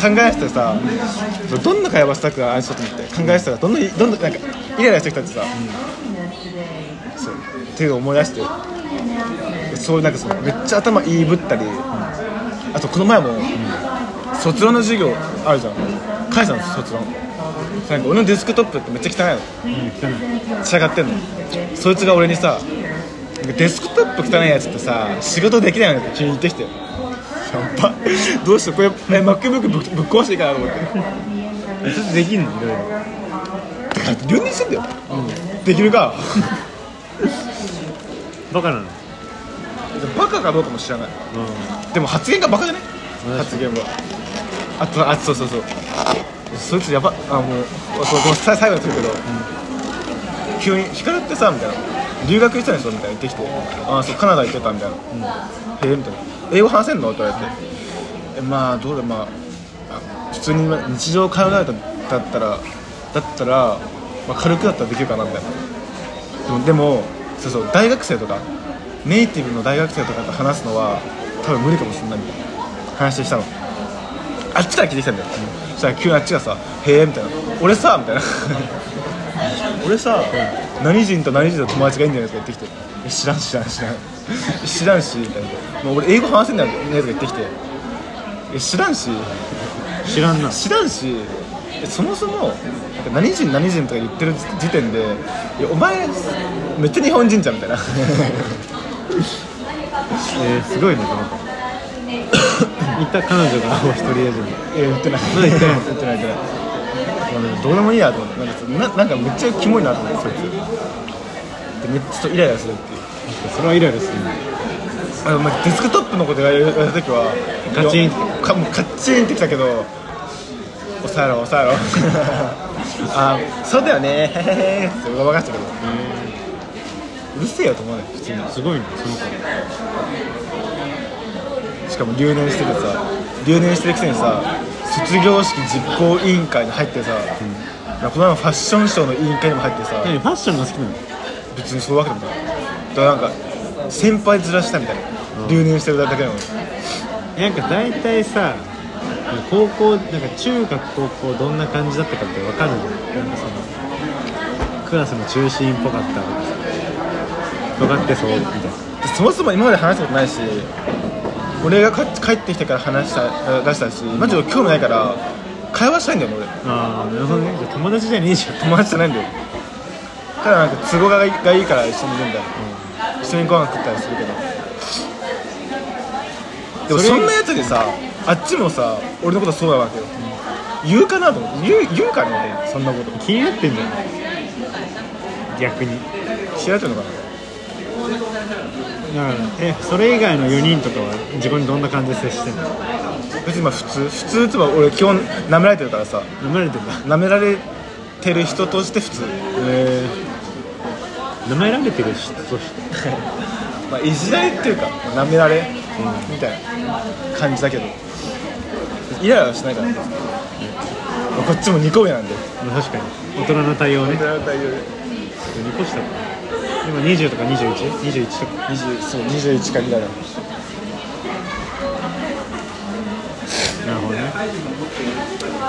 考えててさどんな会話したくあしようと思って考えてたらどんどんどんどんなんかイライラしてきたってさ、そうっていうのを思い出してそういうなんかそのめっちゃ頭いいぶったり、あとこの前も、卒論の授業あるじゃん。返したの卒論。なんか俺のデスクトップってめっちゃ汚いの。うん汚い。仕上がってんの。そいつが俺にさなんかデスクトップ汚いやつってさ仕事できないよねって急に言ってきてやばどうしようこれえ MacBook ぶぶっ壊していいかなと思って。それできんの？いろいろ留年してん。だよ、できるか。バカなの？バカかどうかも知らない。うん。でも発言がバカじゃね？うん発言は。あとあそうそうそう。そいつやばあもうそうごめんさ最後にするけど、急に「光ってさ」みたいな「留学したんでしょ」みたいな言ってきて「ああそうカナダ行ってた」みたいな「へえ」みたいな「英語話せんの?」って言われて「えまあどうだまあ普通に日常会話だっただったらだったら、まあ、軽くだったらできるかな」みたいな。でもそうそう大学生とかネイティブの大学生とかと話すのは多分無理かもしれないみたいな話したの。あっちから聞いてきたんだよ、そしたら急にあっちがさ「へえ」みたいな「俺さ」みたいな。[LAUGHS] 俺さ、何人と何人と友達がいいんじゃないですか言ってきて。え知らん知らん知らん。知らんしみたいな。もう俺英語話せんだよねとか言ってきて。え知らんし。知らんな。知らんし。えそもそも何人何人とか言ってる時点でいやお前めっちゃ日本人じゃんみたいな。[LAUGHS] えー、すごいねその子 [LAUGHS] いた彼女がオーストリア人いや言ってないまだ言ってない。言ってない言ってない。まあどうでもいいやと思ってなんかななんかめっちゃキモいなと思ってそいつ。でめっちゃイライラするっていう。それはイライラする。ねあのまあデスクトップのこと言われた時はカチンかもうカッチンってきたけど抑えろ抑えろ。[LAUGHS] あそうだよね。へへへってごまかしたけど。うるせえよと思うね普通に。すごいねその子。しかも留年しててさ留年してるくせにさ卒業式実行委員会に入ってさ、この前もファッションショーの委員会にも入ってさ何ファッションが好きなの？別にそういうわけでもない。だからなんか先輩ずらしたみたいな、留年してるだけなのに。なんか大体さ高校なんか中学高校どんな感じだったかって分かるじゃんなんかそのクラスの中心っぽかったとかってそうみたいな。そもそも今まで話したことないし俺がか帰ってきてから話した出したしマジで興味ないから会話したいんだよね俺。ああなるほどね。じゃあ友達じゃねえじゃん。友達じゃないんだよ。ただなんか都合がいいから一緒にいるんだよ、一緒にご飯食ったりするけど。でもそんなやつにさあっちもさ俺のことそうなわけよ、言うかなと思って言う言うかね俺そんなこと。気になってんじゃん。逆に。知られてるのかなだからえそれ以外の4人とかは自分にどんな感じで接してんの？別にまあ普通普通ってば俺基本舐められてるからさ。舐められてんだ。舐められてる人として普通。えー、舐められてる人として？[LAUGHS] まあいじられっていうか舐められ、みたいな感じだけど。イライラはしないから、まあこっちも2個上なんで。まあ確かに。大人の対応ね。大丈夫2個下か今20とか 21?21 とか。20そう21か2だななるほどね。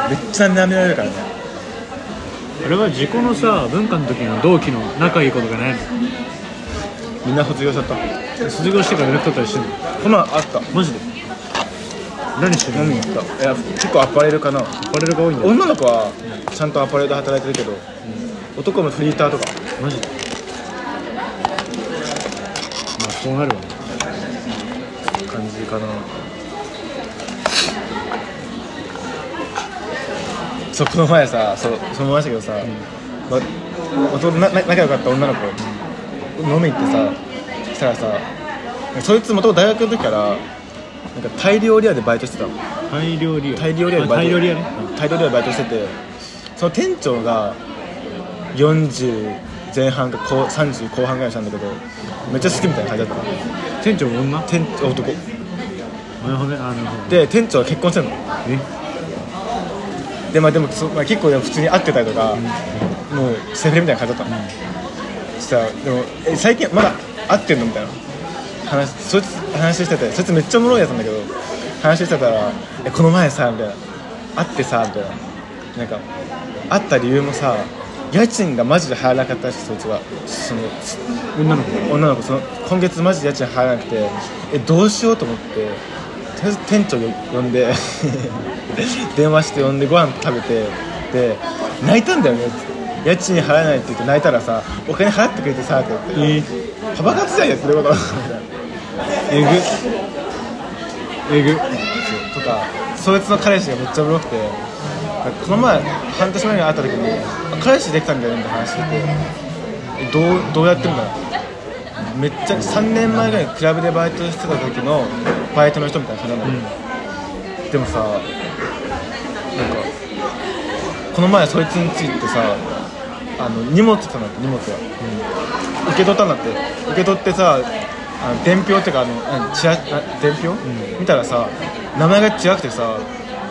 めっちゃ舐められるからね。あれは自己のさ文化の時の同期の仲いいことがないみんな卒業しちゃった。の卒業してから連絡取ったりしてんの？こんなんあった。マジで？何してるの？何やった？いや結構アパレルかな。アパレルが多いんだ。よ女の子はちゃんとアパレルで働いてるけど、男もフリーターとか。マジで？まあそうなるわね。感じかな。そうこの前さそうそう思いましたけどさ、ま元々なな仲良かった女の子、飲み行ってさそしたらさそいつ元々大学の時からなんかタイ料理屋でバイトしてたの。タイ料理屋タイ料理屋であバイト。タイ料理屋ねタイ料理屋でバイトしててその店長が40前半か後30後半ぐらいしたんだけどめっちゃ好きみたいな感じだった。の店長女？な店男。るほどねあなるほど。で店長は結婚してんの。え？でまあでもそ、まあ、結構でも普通に会ってたりとか、もうセフレみたいな感じだった。の、そしたらでもえ最近まだ会ってんのみたいな。話そいつ話しててそいつめっちゃおもろいやつなんだけど話してたら「えこの前さ」みたいな「会ってさ」みたいな。なんか会った理由もさ家賃がマジで払えなかったらしいそいつはその女の子女の子その今月マジで家賃払えなくてえどうしようと思ってとりあえず店長呼んで [LAUGHS] 電話して呼んでご飯食べてで泣いたんだよね。家賃払えないって言って泣いたらさお金払ってくれてさって。言ってえパパ活じゃんやってることえぐ。えぐ。とかそいつの彼氏がめっちゃおもろくてこの前半年前に会った時に彼氏できたんだよねって話しててえどうどうやってるんだめっちゃ3年前ぐらいにクラブでバイトしてた時のバイトの人みたいな感じなんだけど、でもさなんかこの前そいつについてさあの荷物ってたんだって荷物が、受け取ったんだって。受け取ってさあの伝票っていうかあのあチラあ伝票、見たらさ名前が違くてさ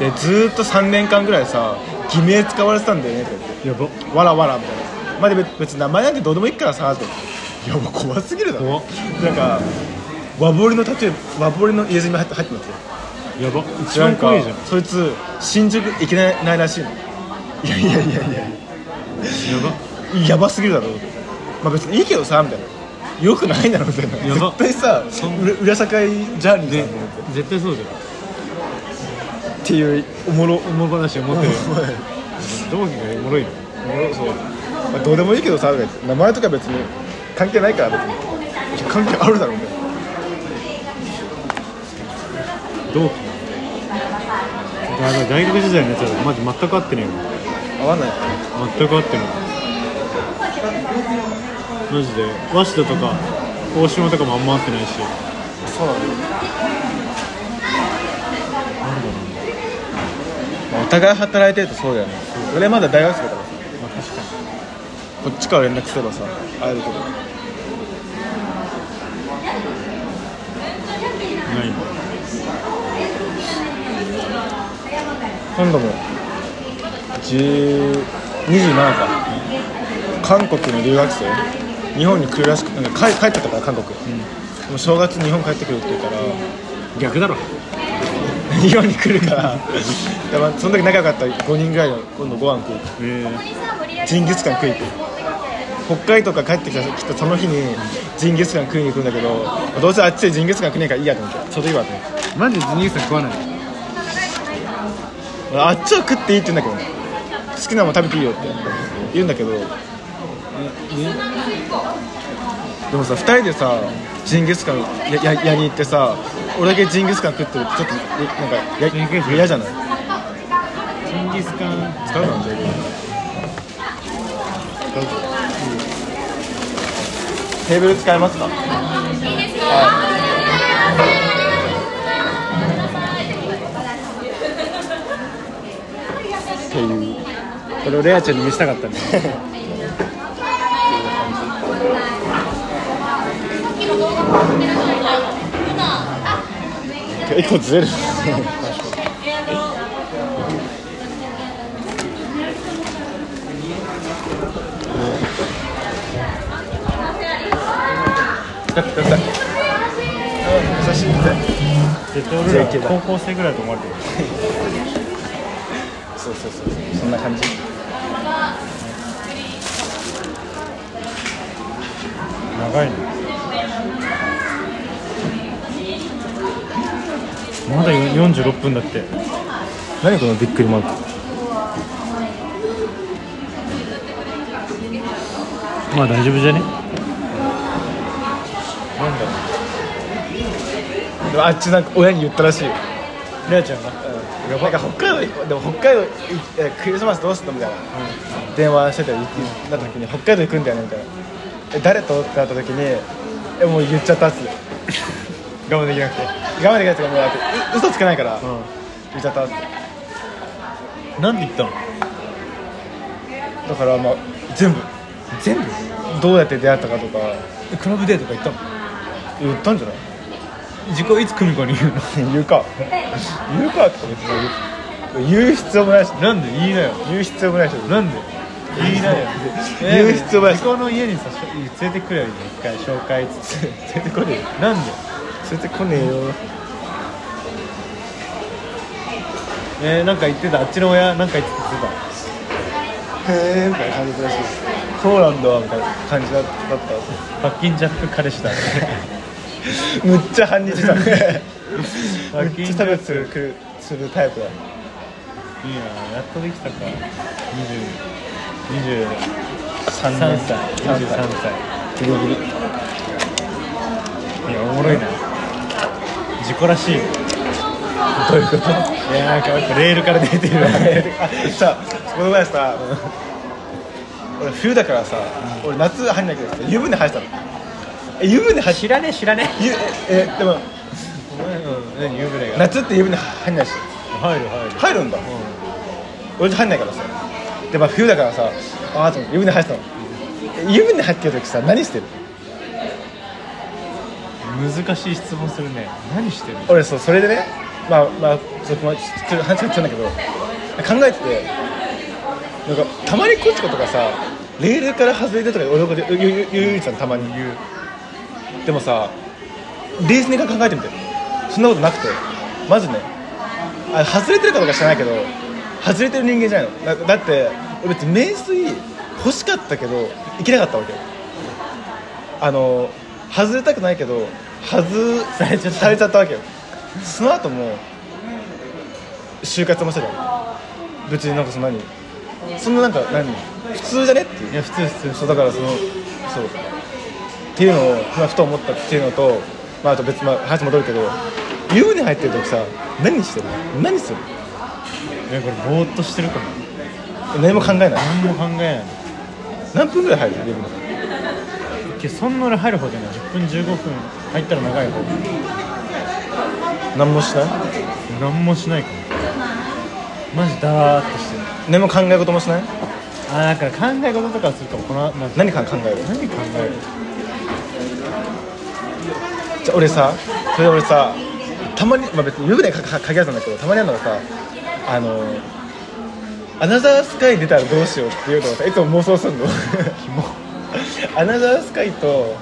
でずーっと3年間ぐらいさ偽名使われてたんだよねって言って。やば。わらわらみたいな。まあで別別に名前なんてどうでもいいからさって。やば怖すぎるだろ。なんか和彫りのタトゥー和彫りの入れ墨入って入ってますよ。やば。一番怖いじゃん。そいつ新宿行けないらしいの。いやいやいやいや。やば。やばすぎるだろ。まあ別にいいけどさみたいな。よくないだろみたいな。やば。絶対さ裏裏社会ジャーニーねさんと思って絶対そうじゃんっていうおもろおも話を持ってる。[LAUGHS] 同期がおもろいの。おもろそう、まあ、どうでもいいけどさ名前とか別に関係ないから。別に関係あるだろみたいな同期。だから大学時代のやつらマジ全く合ってねえわ合わない。全く合ってないマジで。鷲田とか大島とかもあんま合ってないし。そうなんだよお互い働いてるとそうだよね。俺まだ大学生だからさ。まあ確かこっちから連絡すればさ会えるけど。にない。今度も10 27か。韓国の留学生？日本に来るらしくなんか帰帰ってたから韓国、でも正月日本帰ってくるって言うから逆だろ日本に来るから。[LAUGHS] でもその時仲良かった5人ぐらいの今度ご飯食う。えジンギスカン食いに行く。北海道から帰ってきたきたその日にジンギスカン食いに行くんだけどどうせあっちでジンギスカン食えねえからいいやと思ってちょうどいいわと思ってー、マジでジニーさん食わない。俺あっちは食っていいって言うんだけどね好きなもの食べていいよって言うんだけどでもさ2人でさジンギスカンやややりに行ってさ俺だけジンギスカン食ってる。ちょっとなんか嫌じゃない？ジンギスカン使うかなじゃあテーブル使えますか？はい。っていう。これをレアちゃんに見せたかったねっていう感じ1個ずれるたい高校生ぐらいと思われてる。そうそうそう。そんな感じ。長いね。まだ46分だって。何このびっくりマーク。まあ大丈夫じゃね？なんだろう。でもあっちなんか親に言ったらしいよ。レアちゃんが？なんか北海道でも北海道クリスマスどうすんのみたいな、電話してたら言ってなった時に北海道行くんだよねみたいな。え誰と？ってなった時にえもう言っちゃったっつって我慢できなくて我慢できないっていもう嘘つけないから、言っちゃったってなんで言ったのだからまあ全部全部どうやって出会ったかとかクラブデーとか行ったの言ったんじゃない自己いつ久美子に言うの言うか言うかって別に言う必要もないしなんで言いなよ言う必要もないしなんで言いなよ言う必要もない自己の家にさ連れてくれよ一回紹介つって連れてこねえよなんで連れてこねえよ。えー、なんか言ってた？あっちの親なんか言ってた？へえみたいな感じらしいそうなんだみたいな感じだった。パッキンジャック彼氏だ [LAUGHS] むっちゃ反日したね。パめっッキンジャック。ちゃ差別するくるするタイプだ。いいなやっとできたか。20 23歳。23歳。ギリギリいやおもろいな事故らしい。よどういうこと？いやなんかやっぱレールから出てるあさこの前さ俺冬だからさ、俺夏入んないけない湯船入ってたの。え湯船入っ知らねえ知らねゆえでもえ何湯船が。夏って湯船入んないし。入る入る。入るんだ、俺入んないからさ。でまあ冬だからさああと湯船入ってたの。え湯船入ってる時さ何してる？難しい質問するね。何してる俺そうそれでねまあまあちょっとまちょっと話が違うんだけど考えててなんかたまにコチコとかさレールから外れてとか俺のこと言う言うじゃんたまに言う。でもさ冷静に考えてみて。そんなことなくて。まずねあ外れてるかどうか知らないけど外れてる人間じゃないの。だだって俺別に名水欲しかったけど行けなかったわけ。あの外れたくないけど外されちゃったされちゃったわけよ。その後も就活もしてたの別になんかそんなに。そんななんか何？普通じゃねっていう。いや普通普通。そうだからそのそう。っていうのを、まあ、ふと思ったっていうのと、まあ、あと別、まあ、話戻るけど湯船入ってる時さ何してる何するいやこれぼーっとしてるかも。何も考えない？何も考えない。何分ぐらい入る湯船。けどそんな俺入る方じゃない。10分15分入ったら長い方。何もしない？何もしないか。もマジダーっとしてる。何も考え事もしない？あーなんか考え事とかするかもこのなんか何か考える？何考える？じゃあ俺さそれで俺さたまに、まあ、別によくないかか限らずなんだけどたまにあるのがさあのアナザースカイ出たらどうしようっていうのをさいつも妄想するの。[LAUGHS] アナザースカイと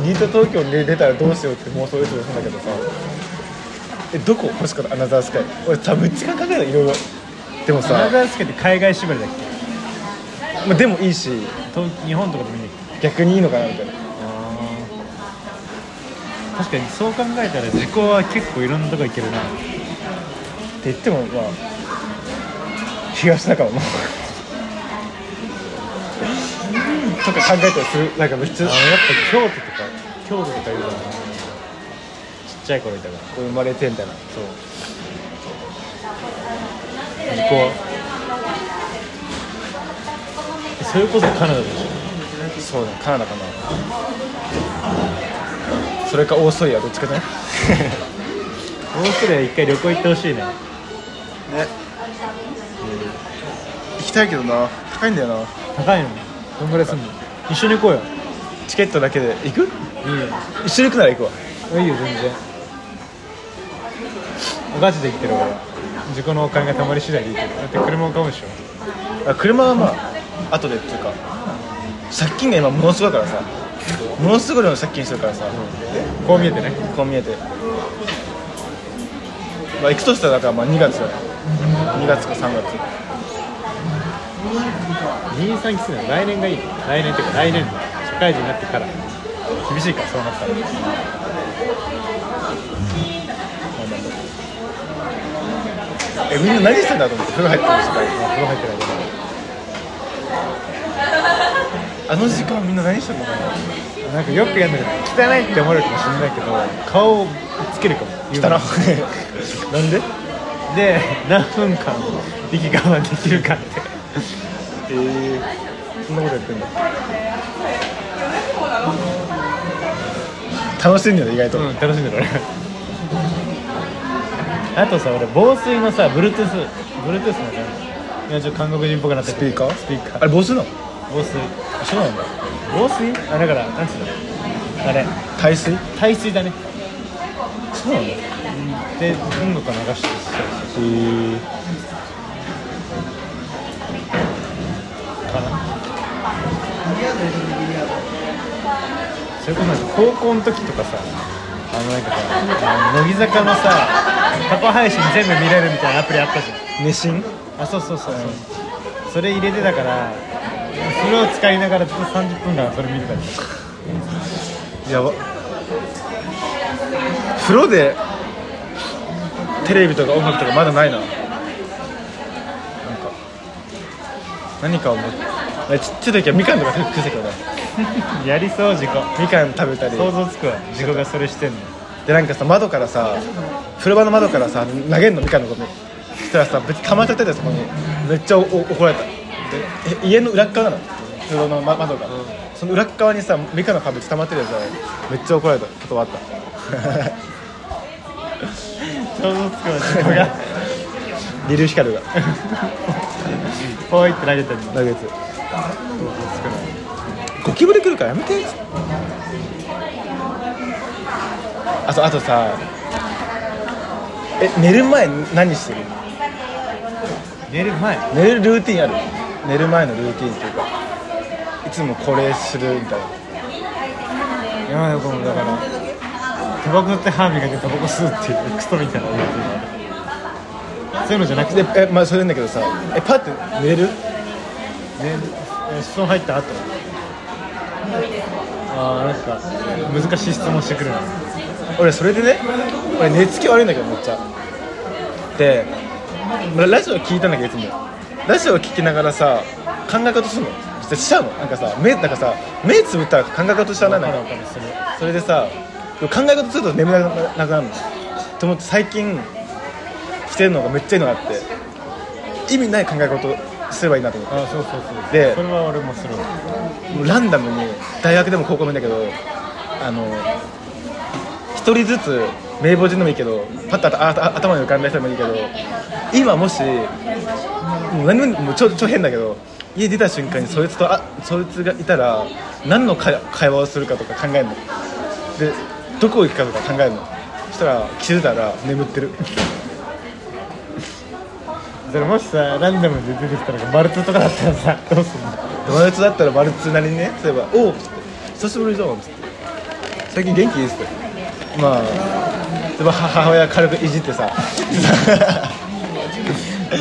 ニート東京に出たらどうしようって妄想をいつもするんだけどさ。えどこ？欲しかったアナザースカイ俺さむっちゃ考えたいろいろ。でもアナさ、ザースカイって海外縛りだっけ？まあ、でもいいし。と日本とかでもいいんだっけ逆にいいのかなみたいな。確かにそう考えたら時効は結構いろんなとこ行けるな。って言ってもまあ東中野のとか考えたりするなんかめっちゃあのやっぱ京都とか京都とかいるからなちっちゃい頃いたから生まれてみたいな。そう。時効はそれこそカナダでしそうだカナダかな。それかオーストリアどっちかねょ [LAUGHS] オーストラリア一回旅行行ってほしいね。ね。行きたいけどな。高いんだよな。高いの？どんぐらいすんの？一緒に行こうよ。チケットだけで行く？いいよ一緒に行くなら行くわいいよ全然。ガチで行ってる俺。は自己のお金がたまり次第でいいけどだって車を買うでしょ？あ車はまあ後でっていうか借金が今ものすごいからさ。ものすごい量の借金してるからさ、こう見えてね。こう見えて。まあ行くとしたらだからまあ2月だね2月か3月23期するの来年がいい来年っていうか来年社会人になってから。厳しいからそうなったら。えみんな何してんだと思って風呂入ってる時間風呂入ってないけどあの時間みんな何してんのかな。なんかよくやるんだけど汚いって思われるかもしれないけど顔をつけるかも。汚い。[LAUGHS] なんで？で？何分間息我慢できるかってえー、そんなことやってんだ楽しんでる意外と、うん楽しんでる。俺あとさ俺防水のさ Bluetooth Bluetooth のね今ちょっと韓国人っぽくなってるスピーカー？スピーカー。あれ防水なの？防水。そうなんだ。防水？あだからなんつうの？あれ。耐水？耐水だね。そうなんだ。へで音楽流してし。たりえー、それこそ高校の時とかさあのなんかさ乃木坂のさ過去配信全部見れるみたいなアプリあったじゃん。熱心？あそうそうそうそう、それ入れてたからそれを使いながらずっと30分間それ見てたりやば。風呂でテレビとか音楽とかまだないな。なんか何かをもうちっちゃい時はみかんとか食ってた。けどねやりそう自己みかん食べたり。想像つくわ。自己がそれしてんの。でなんかさ窓からさ風呂場の窓からさ投げんのみかんのこと。そしたらさ別に溜まっちゃっててそこに。めっちゃおお怒られた。でえ家の裏っ側なの？風呂のま窓が、その裏っ側にさみかんの皮別に溜まってるやつさめっちゃ怒られた。ことはあった。想像つくわ自己が。リルヒカルがポイって投げてんの。投げつ想像つくなゴキブリ来るからやめてあとあとさえ寝る前何してる？寝る前寝るルーティンある？寝る前のルーティンっていうかいつもこれするみたいないやだからだからタバコ吸って歯磨いてタバコ吸うっていうクソみたいなルーティンそういうのじゃなくて。えまあそれなんだけどさえパッて寝る？ねえ布団入った後。ああなんか難しい質問してくるな。俺それでね俺寝つき悪いんだけどめっちゃ。でまラジオ聞いたんだけどいつも。ラジオ聞きながらさ考え事するの。実際しちゃうの。なんかさ目なんかさ目つぶったら考え事しちゃわないの。それ。それでさ考え事すると眠れなくなるの。と思って最近してるのがめっちゃいいのがあって。意味ない考え事すればいいなと思って。あそうそうそうでそれは俺もする。わもうランダムに大学でも高校もいいんだけどあの一人ずつ名簿人でもいいけどパッとああ頭に浮かんだ人でもいいけど今もしもう何ももう超超変だけど家出た瞬間にそいつとあそいつがいたら何の会会話をするかとか考えるの。でどこ行くかとか考えるの。そしたら気づいたら眠ってるそれもしさランダムで出てきたのがマルツとかだったらさどうすんの？友達だったらマルツなりにね例えば「おお」っつって「久しぶりじゃん」っつって「最近元気?」っつってまあでも母親軽くいじってさ。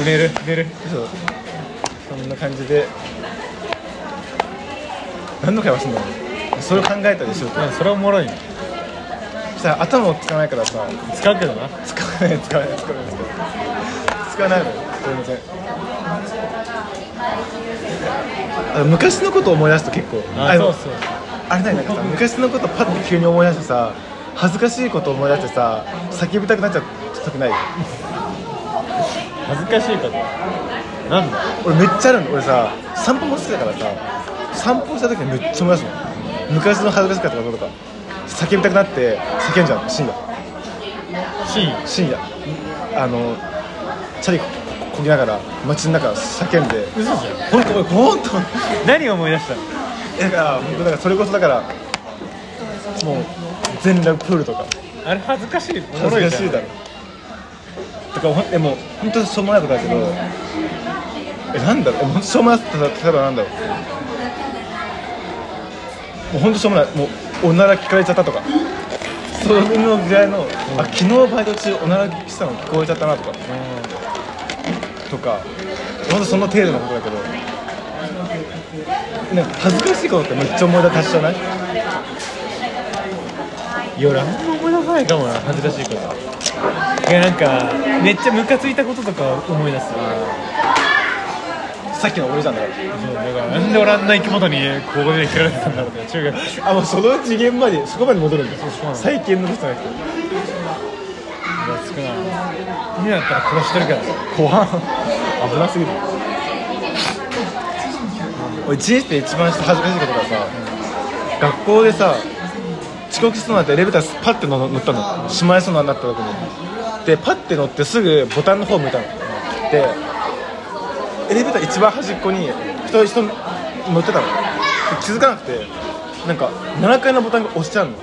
寝る寝る。そう。そんな感じで。何の会話すんだろう？それを考えたりしようと。まあそれはおもろいね。さあ頭を使わないからさ。使うけどな。使わない使わない使わない使わない。のよすいんあの昔のことを思い出すと結構あのそうそう。あれないなんかさ昔のことパッて急に思い出してさ恥ずかしいこと思い出してさ叫びたくなっちゃう時ない？恥ずかしいこと？なんだ？俺めっちゃあるの。俺さ散歩も好きだからさ散歩した時にめっちゃ思い出すの昔の恥ずかしかったこととか叫びたくなって叫んじゃうの。深夜。シーン深夜。あのチャリここぎながら街の中叫んで。嘘じゃん。本当本当。何を思い出したの？だから本当だからそれこそだからもう全裸プールとか。あれ恥ずかしい。恥ずかしいだろ。とかほんでも本当にしょうもないことだけどえなんだろう？えほんとしょうもないことだ例えばなんだろう？もう本当しょうもない。もうおなら聞かれちゃったとか。そのぐらいの、あ昨日バイト中おなら聞したの聞こえちゃったなとかとか本当その程度のことだけど。なんか恥ずかしいことってめっちゃ思い出しちゃうない？いや俺あんま思い出さないかもな恥ずかしいこと。いやなんかめっちゃムカついたこととか思い出す。さっきの俺じゃんだから。そうだからなんで俺あんな生き物にここで切られてたんだろうって中学。あもうその次元までそこまで戻るんだ。最近の人じゃなくてがつくな今だったら殺してるから怖危なすぎる。俺人生一番恥ずかしいことがさ、学校でさ遅刻しそうになってエレベーターパッて乗ったの。しまいそうになった時に。でパッて乗ってすぐボタンの方向いたの。でエレベーター一番端っこに人人乗ってたの。気づかなくてなんか7階のボタンが押しちゃうの。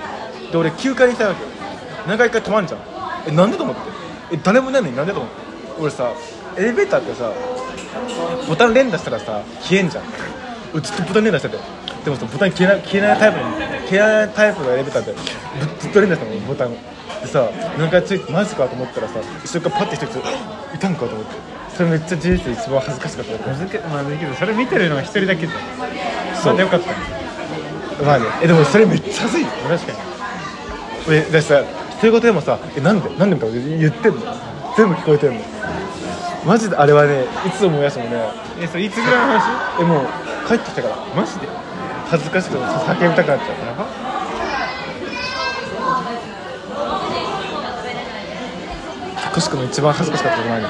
で俺9階にいたわけ7階から止まんじゃん。えなんでと思って？え誰もいないのになんでと思って？俺さエレベーターってさボタン連打したらさ消えんじゃん。うずっとボタン連打してて。でもさボタン消えない消えないタイプの消えないタイプのエレベーターってぶずっと連打したのボタンを。でさ何回ついてマジかと思ったらさ後ろからパッて一ついたんかと思って。それめっちゃ人生一番恥ずかしかった。恥ずかまあだけどそれ見てるのは一人だけじゃん。そう。まだよかった。まあね。えでもそれめっちゃ恥ずい。よ確かに。えだしさいうことでもさえなんで？なんでみたいなこと言ってんの？全部聞こえてんの？マジで？あれはねいつ思い出してもね。えそれいつぐらいの話？えもう帰ってきたから。マジで？恥ずかしくて叫びたくなっちゃう。やば。くしくも一番恥ずかしかったこと何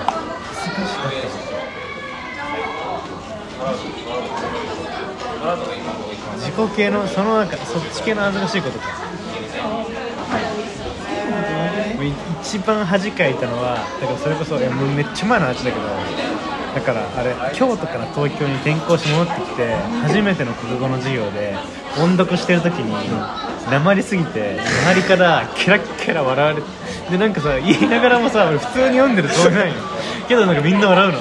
自己系のそのなんかそっち系の恥ずかしいことか一番恥かいたのはだからそれこそいやもうめっちゃ前の話だけどだからあれ京都から東京に転校し戻ってきて初めての国語の授業で音読してる時に訛りすぎて周りからケラッケラ笑われてでなんかさ言いながらもさ俺普通に読んでるつもりないの。けどなんかみんな笑うの。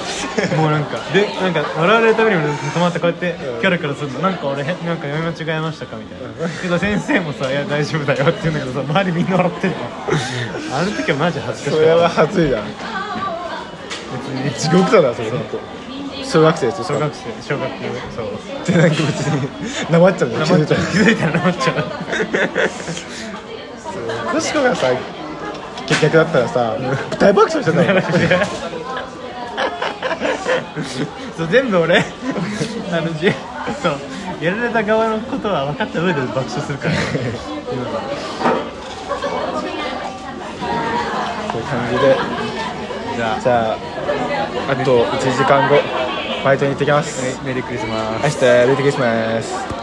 もうなんか。でなんか笑われるために俺止まってこうやってキャラからするの。なんか俺へなんか読み間違えましたかみたいな。けど先生もさ「いや大丈夫だよ」って言うんだけどさ周りみんな笑ってる。のあの時はマジ恥ずかしかった。それは恥ずいな地獄だなそれ小学生ですよ小学生小学校そう。でなんか別になまっちゃうの。気づいちゃう。気づいたら。なまっちゃう。コシコがさ結局だったらさ大爆笑してたよ [LAUGHS] [LAUGHS] そう全部俺 [LAUGHS] あのじそうやられた側のことは分かった上で爆笑するから。こういう感じで。じゃあ。じゃああと1時間後バイトに行ってきます。メリークリスマス。明日メリークリスマス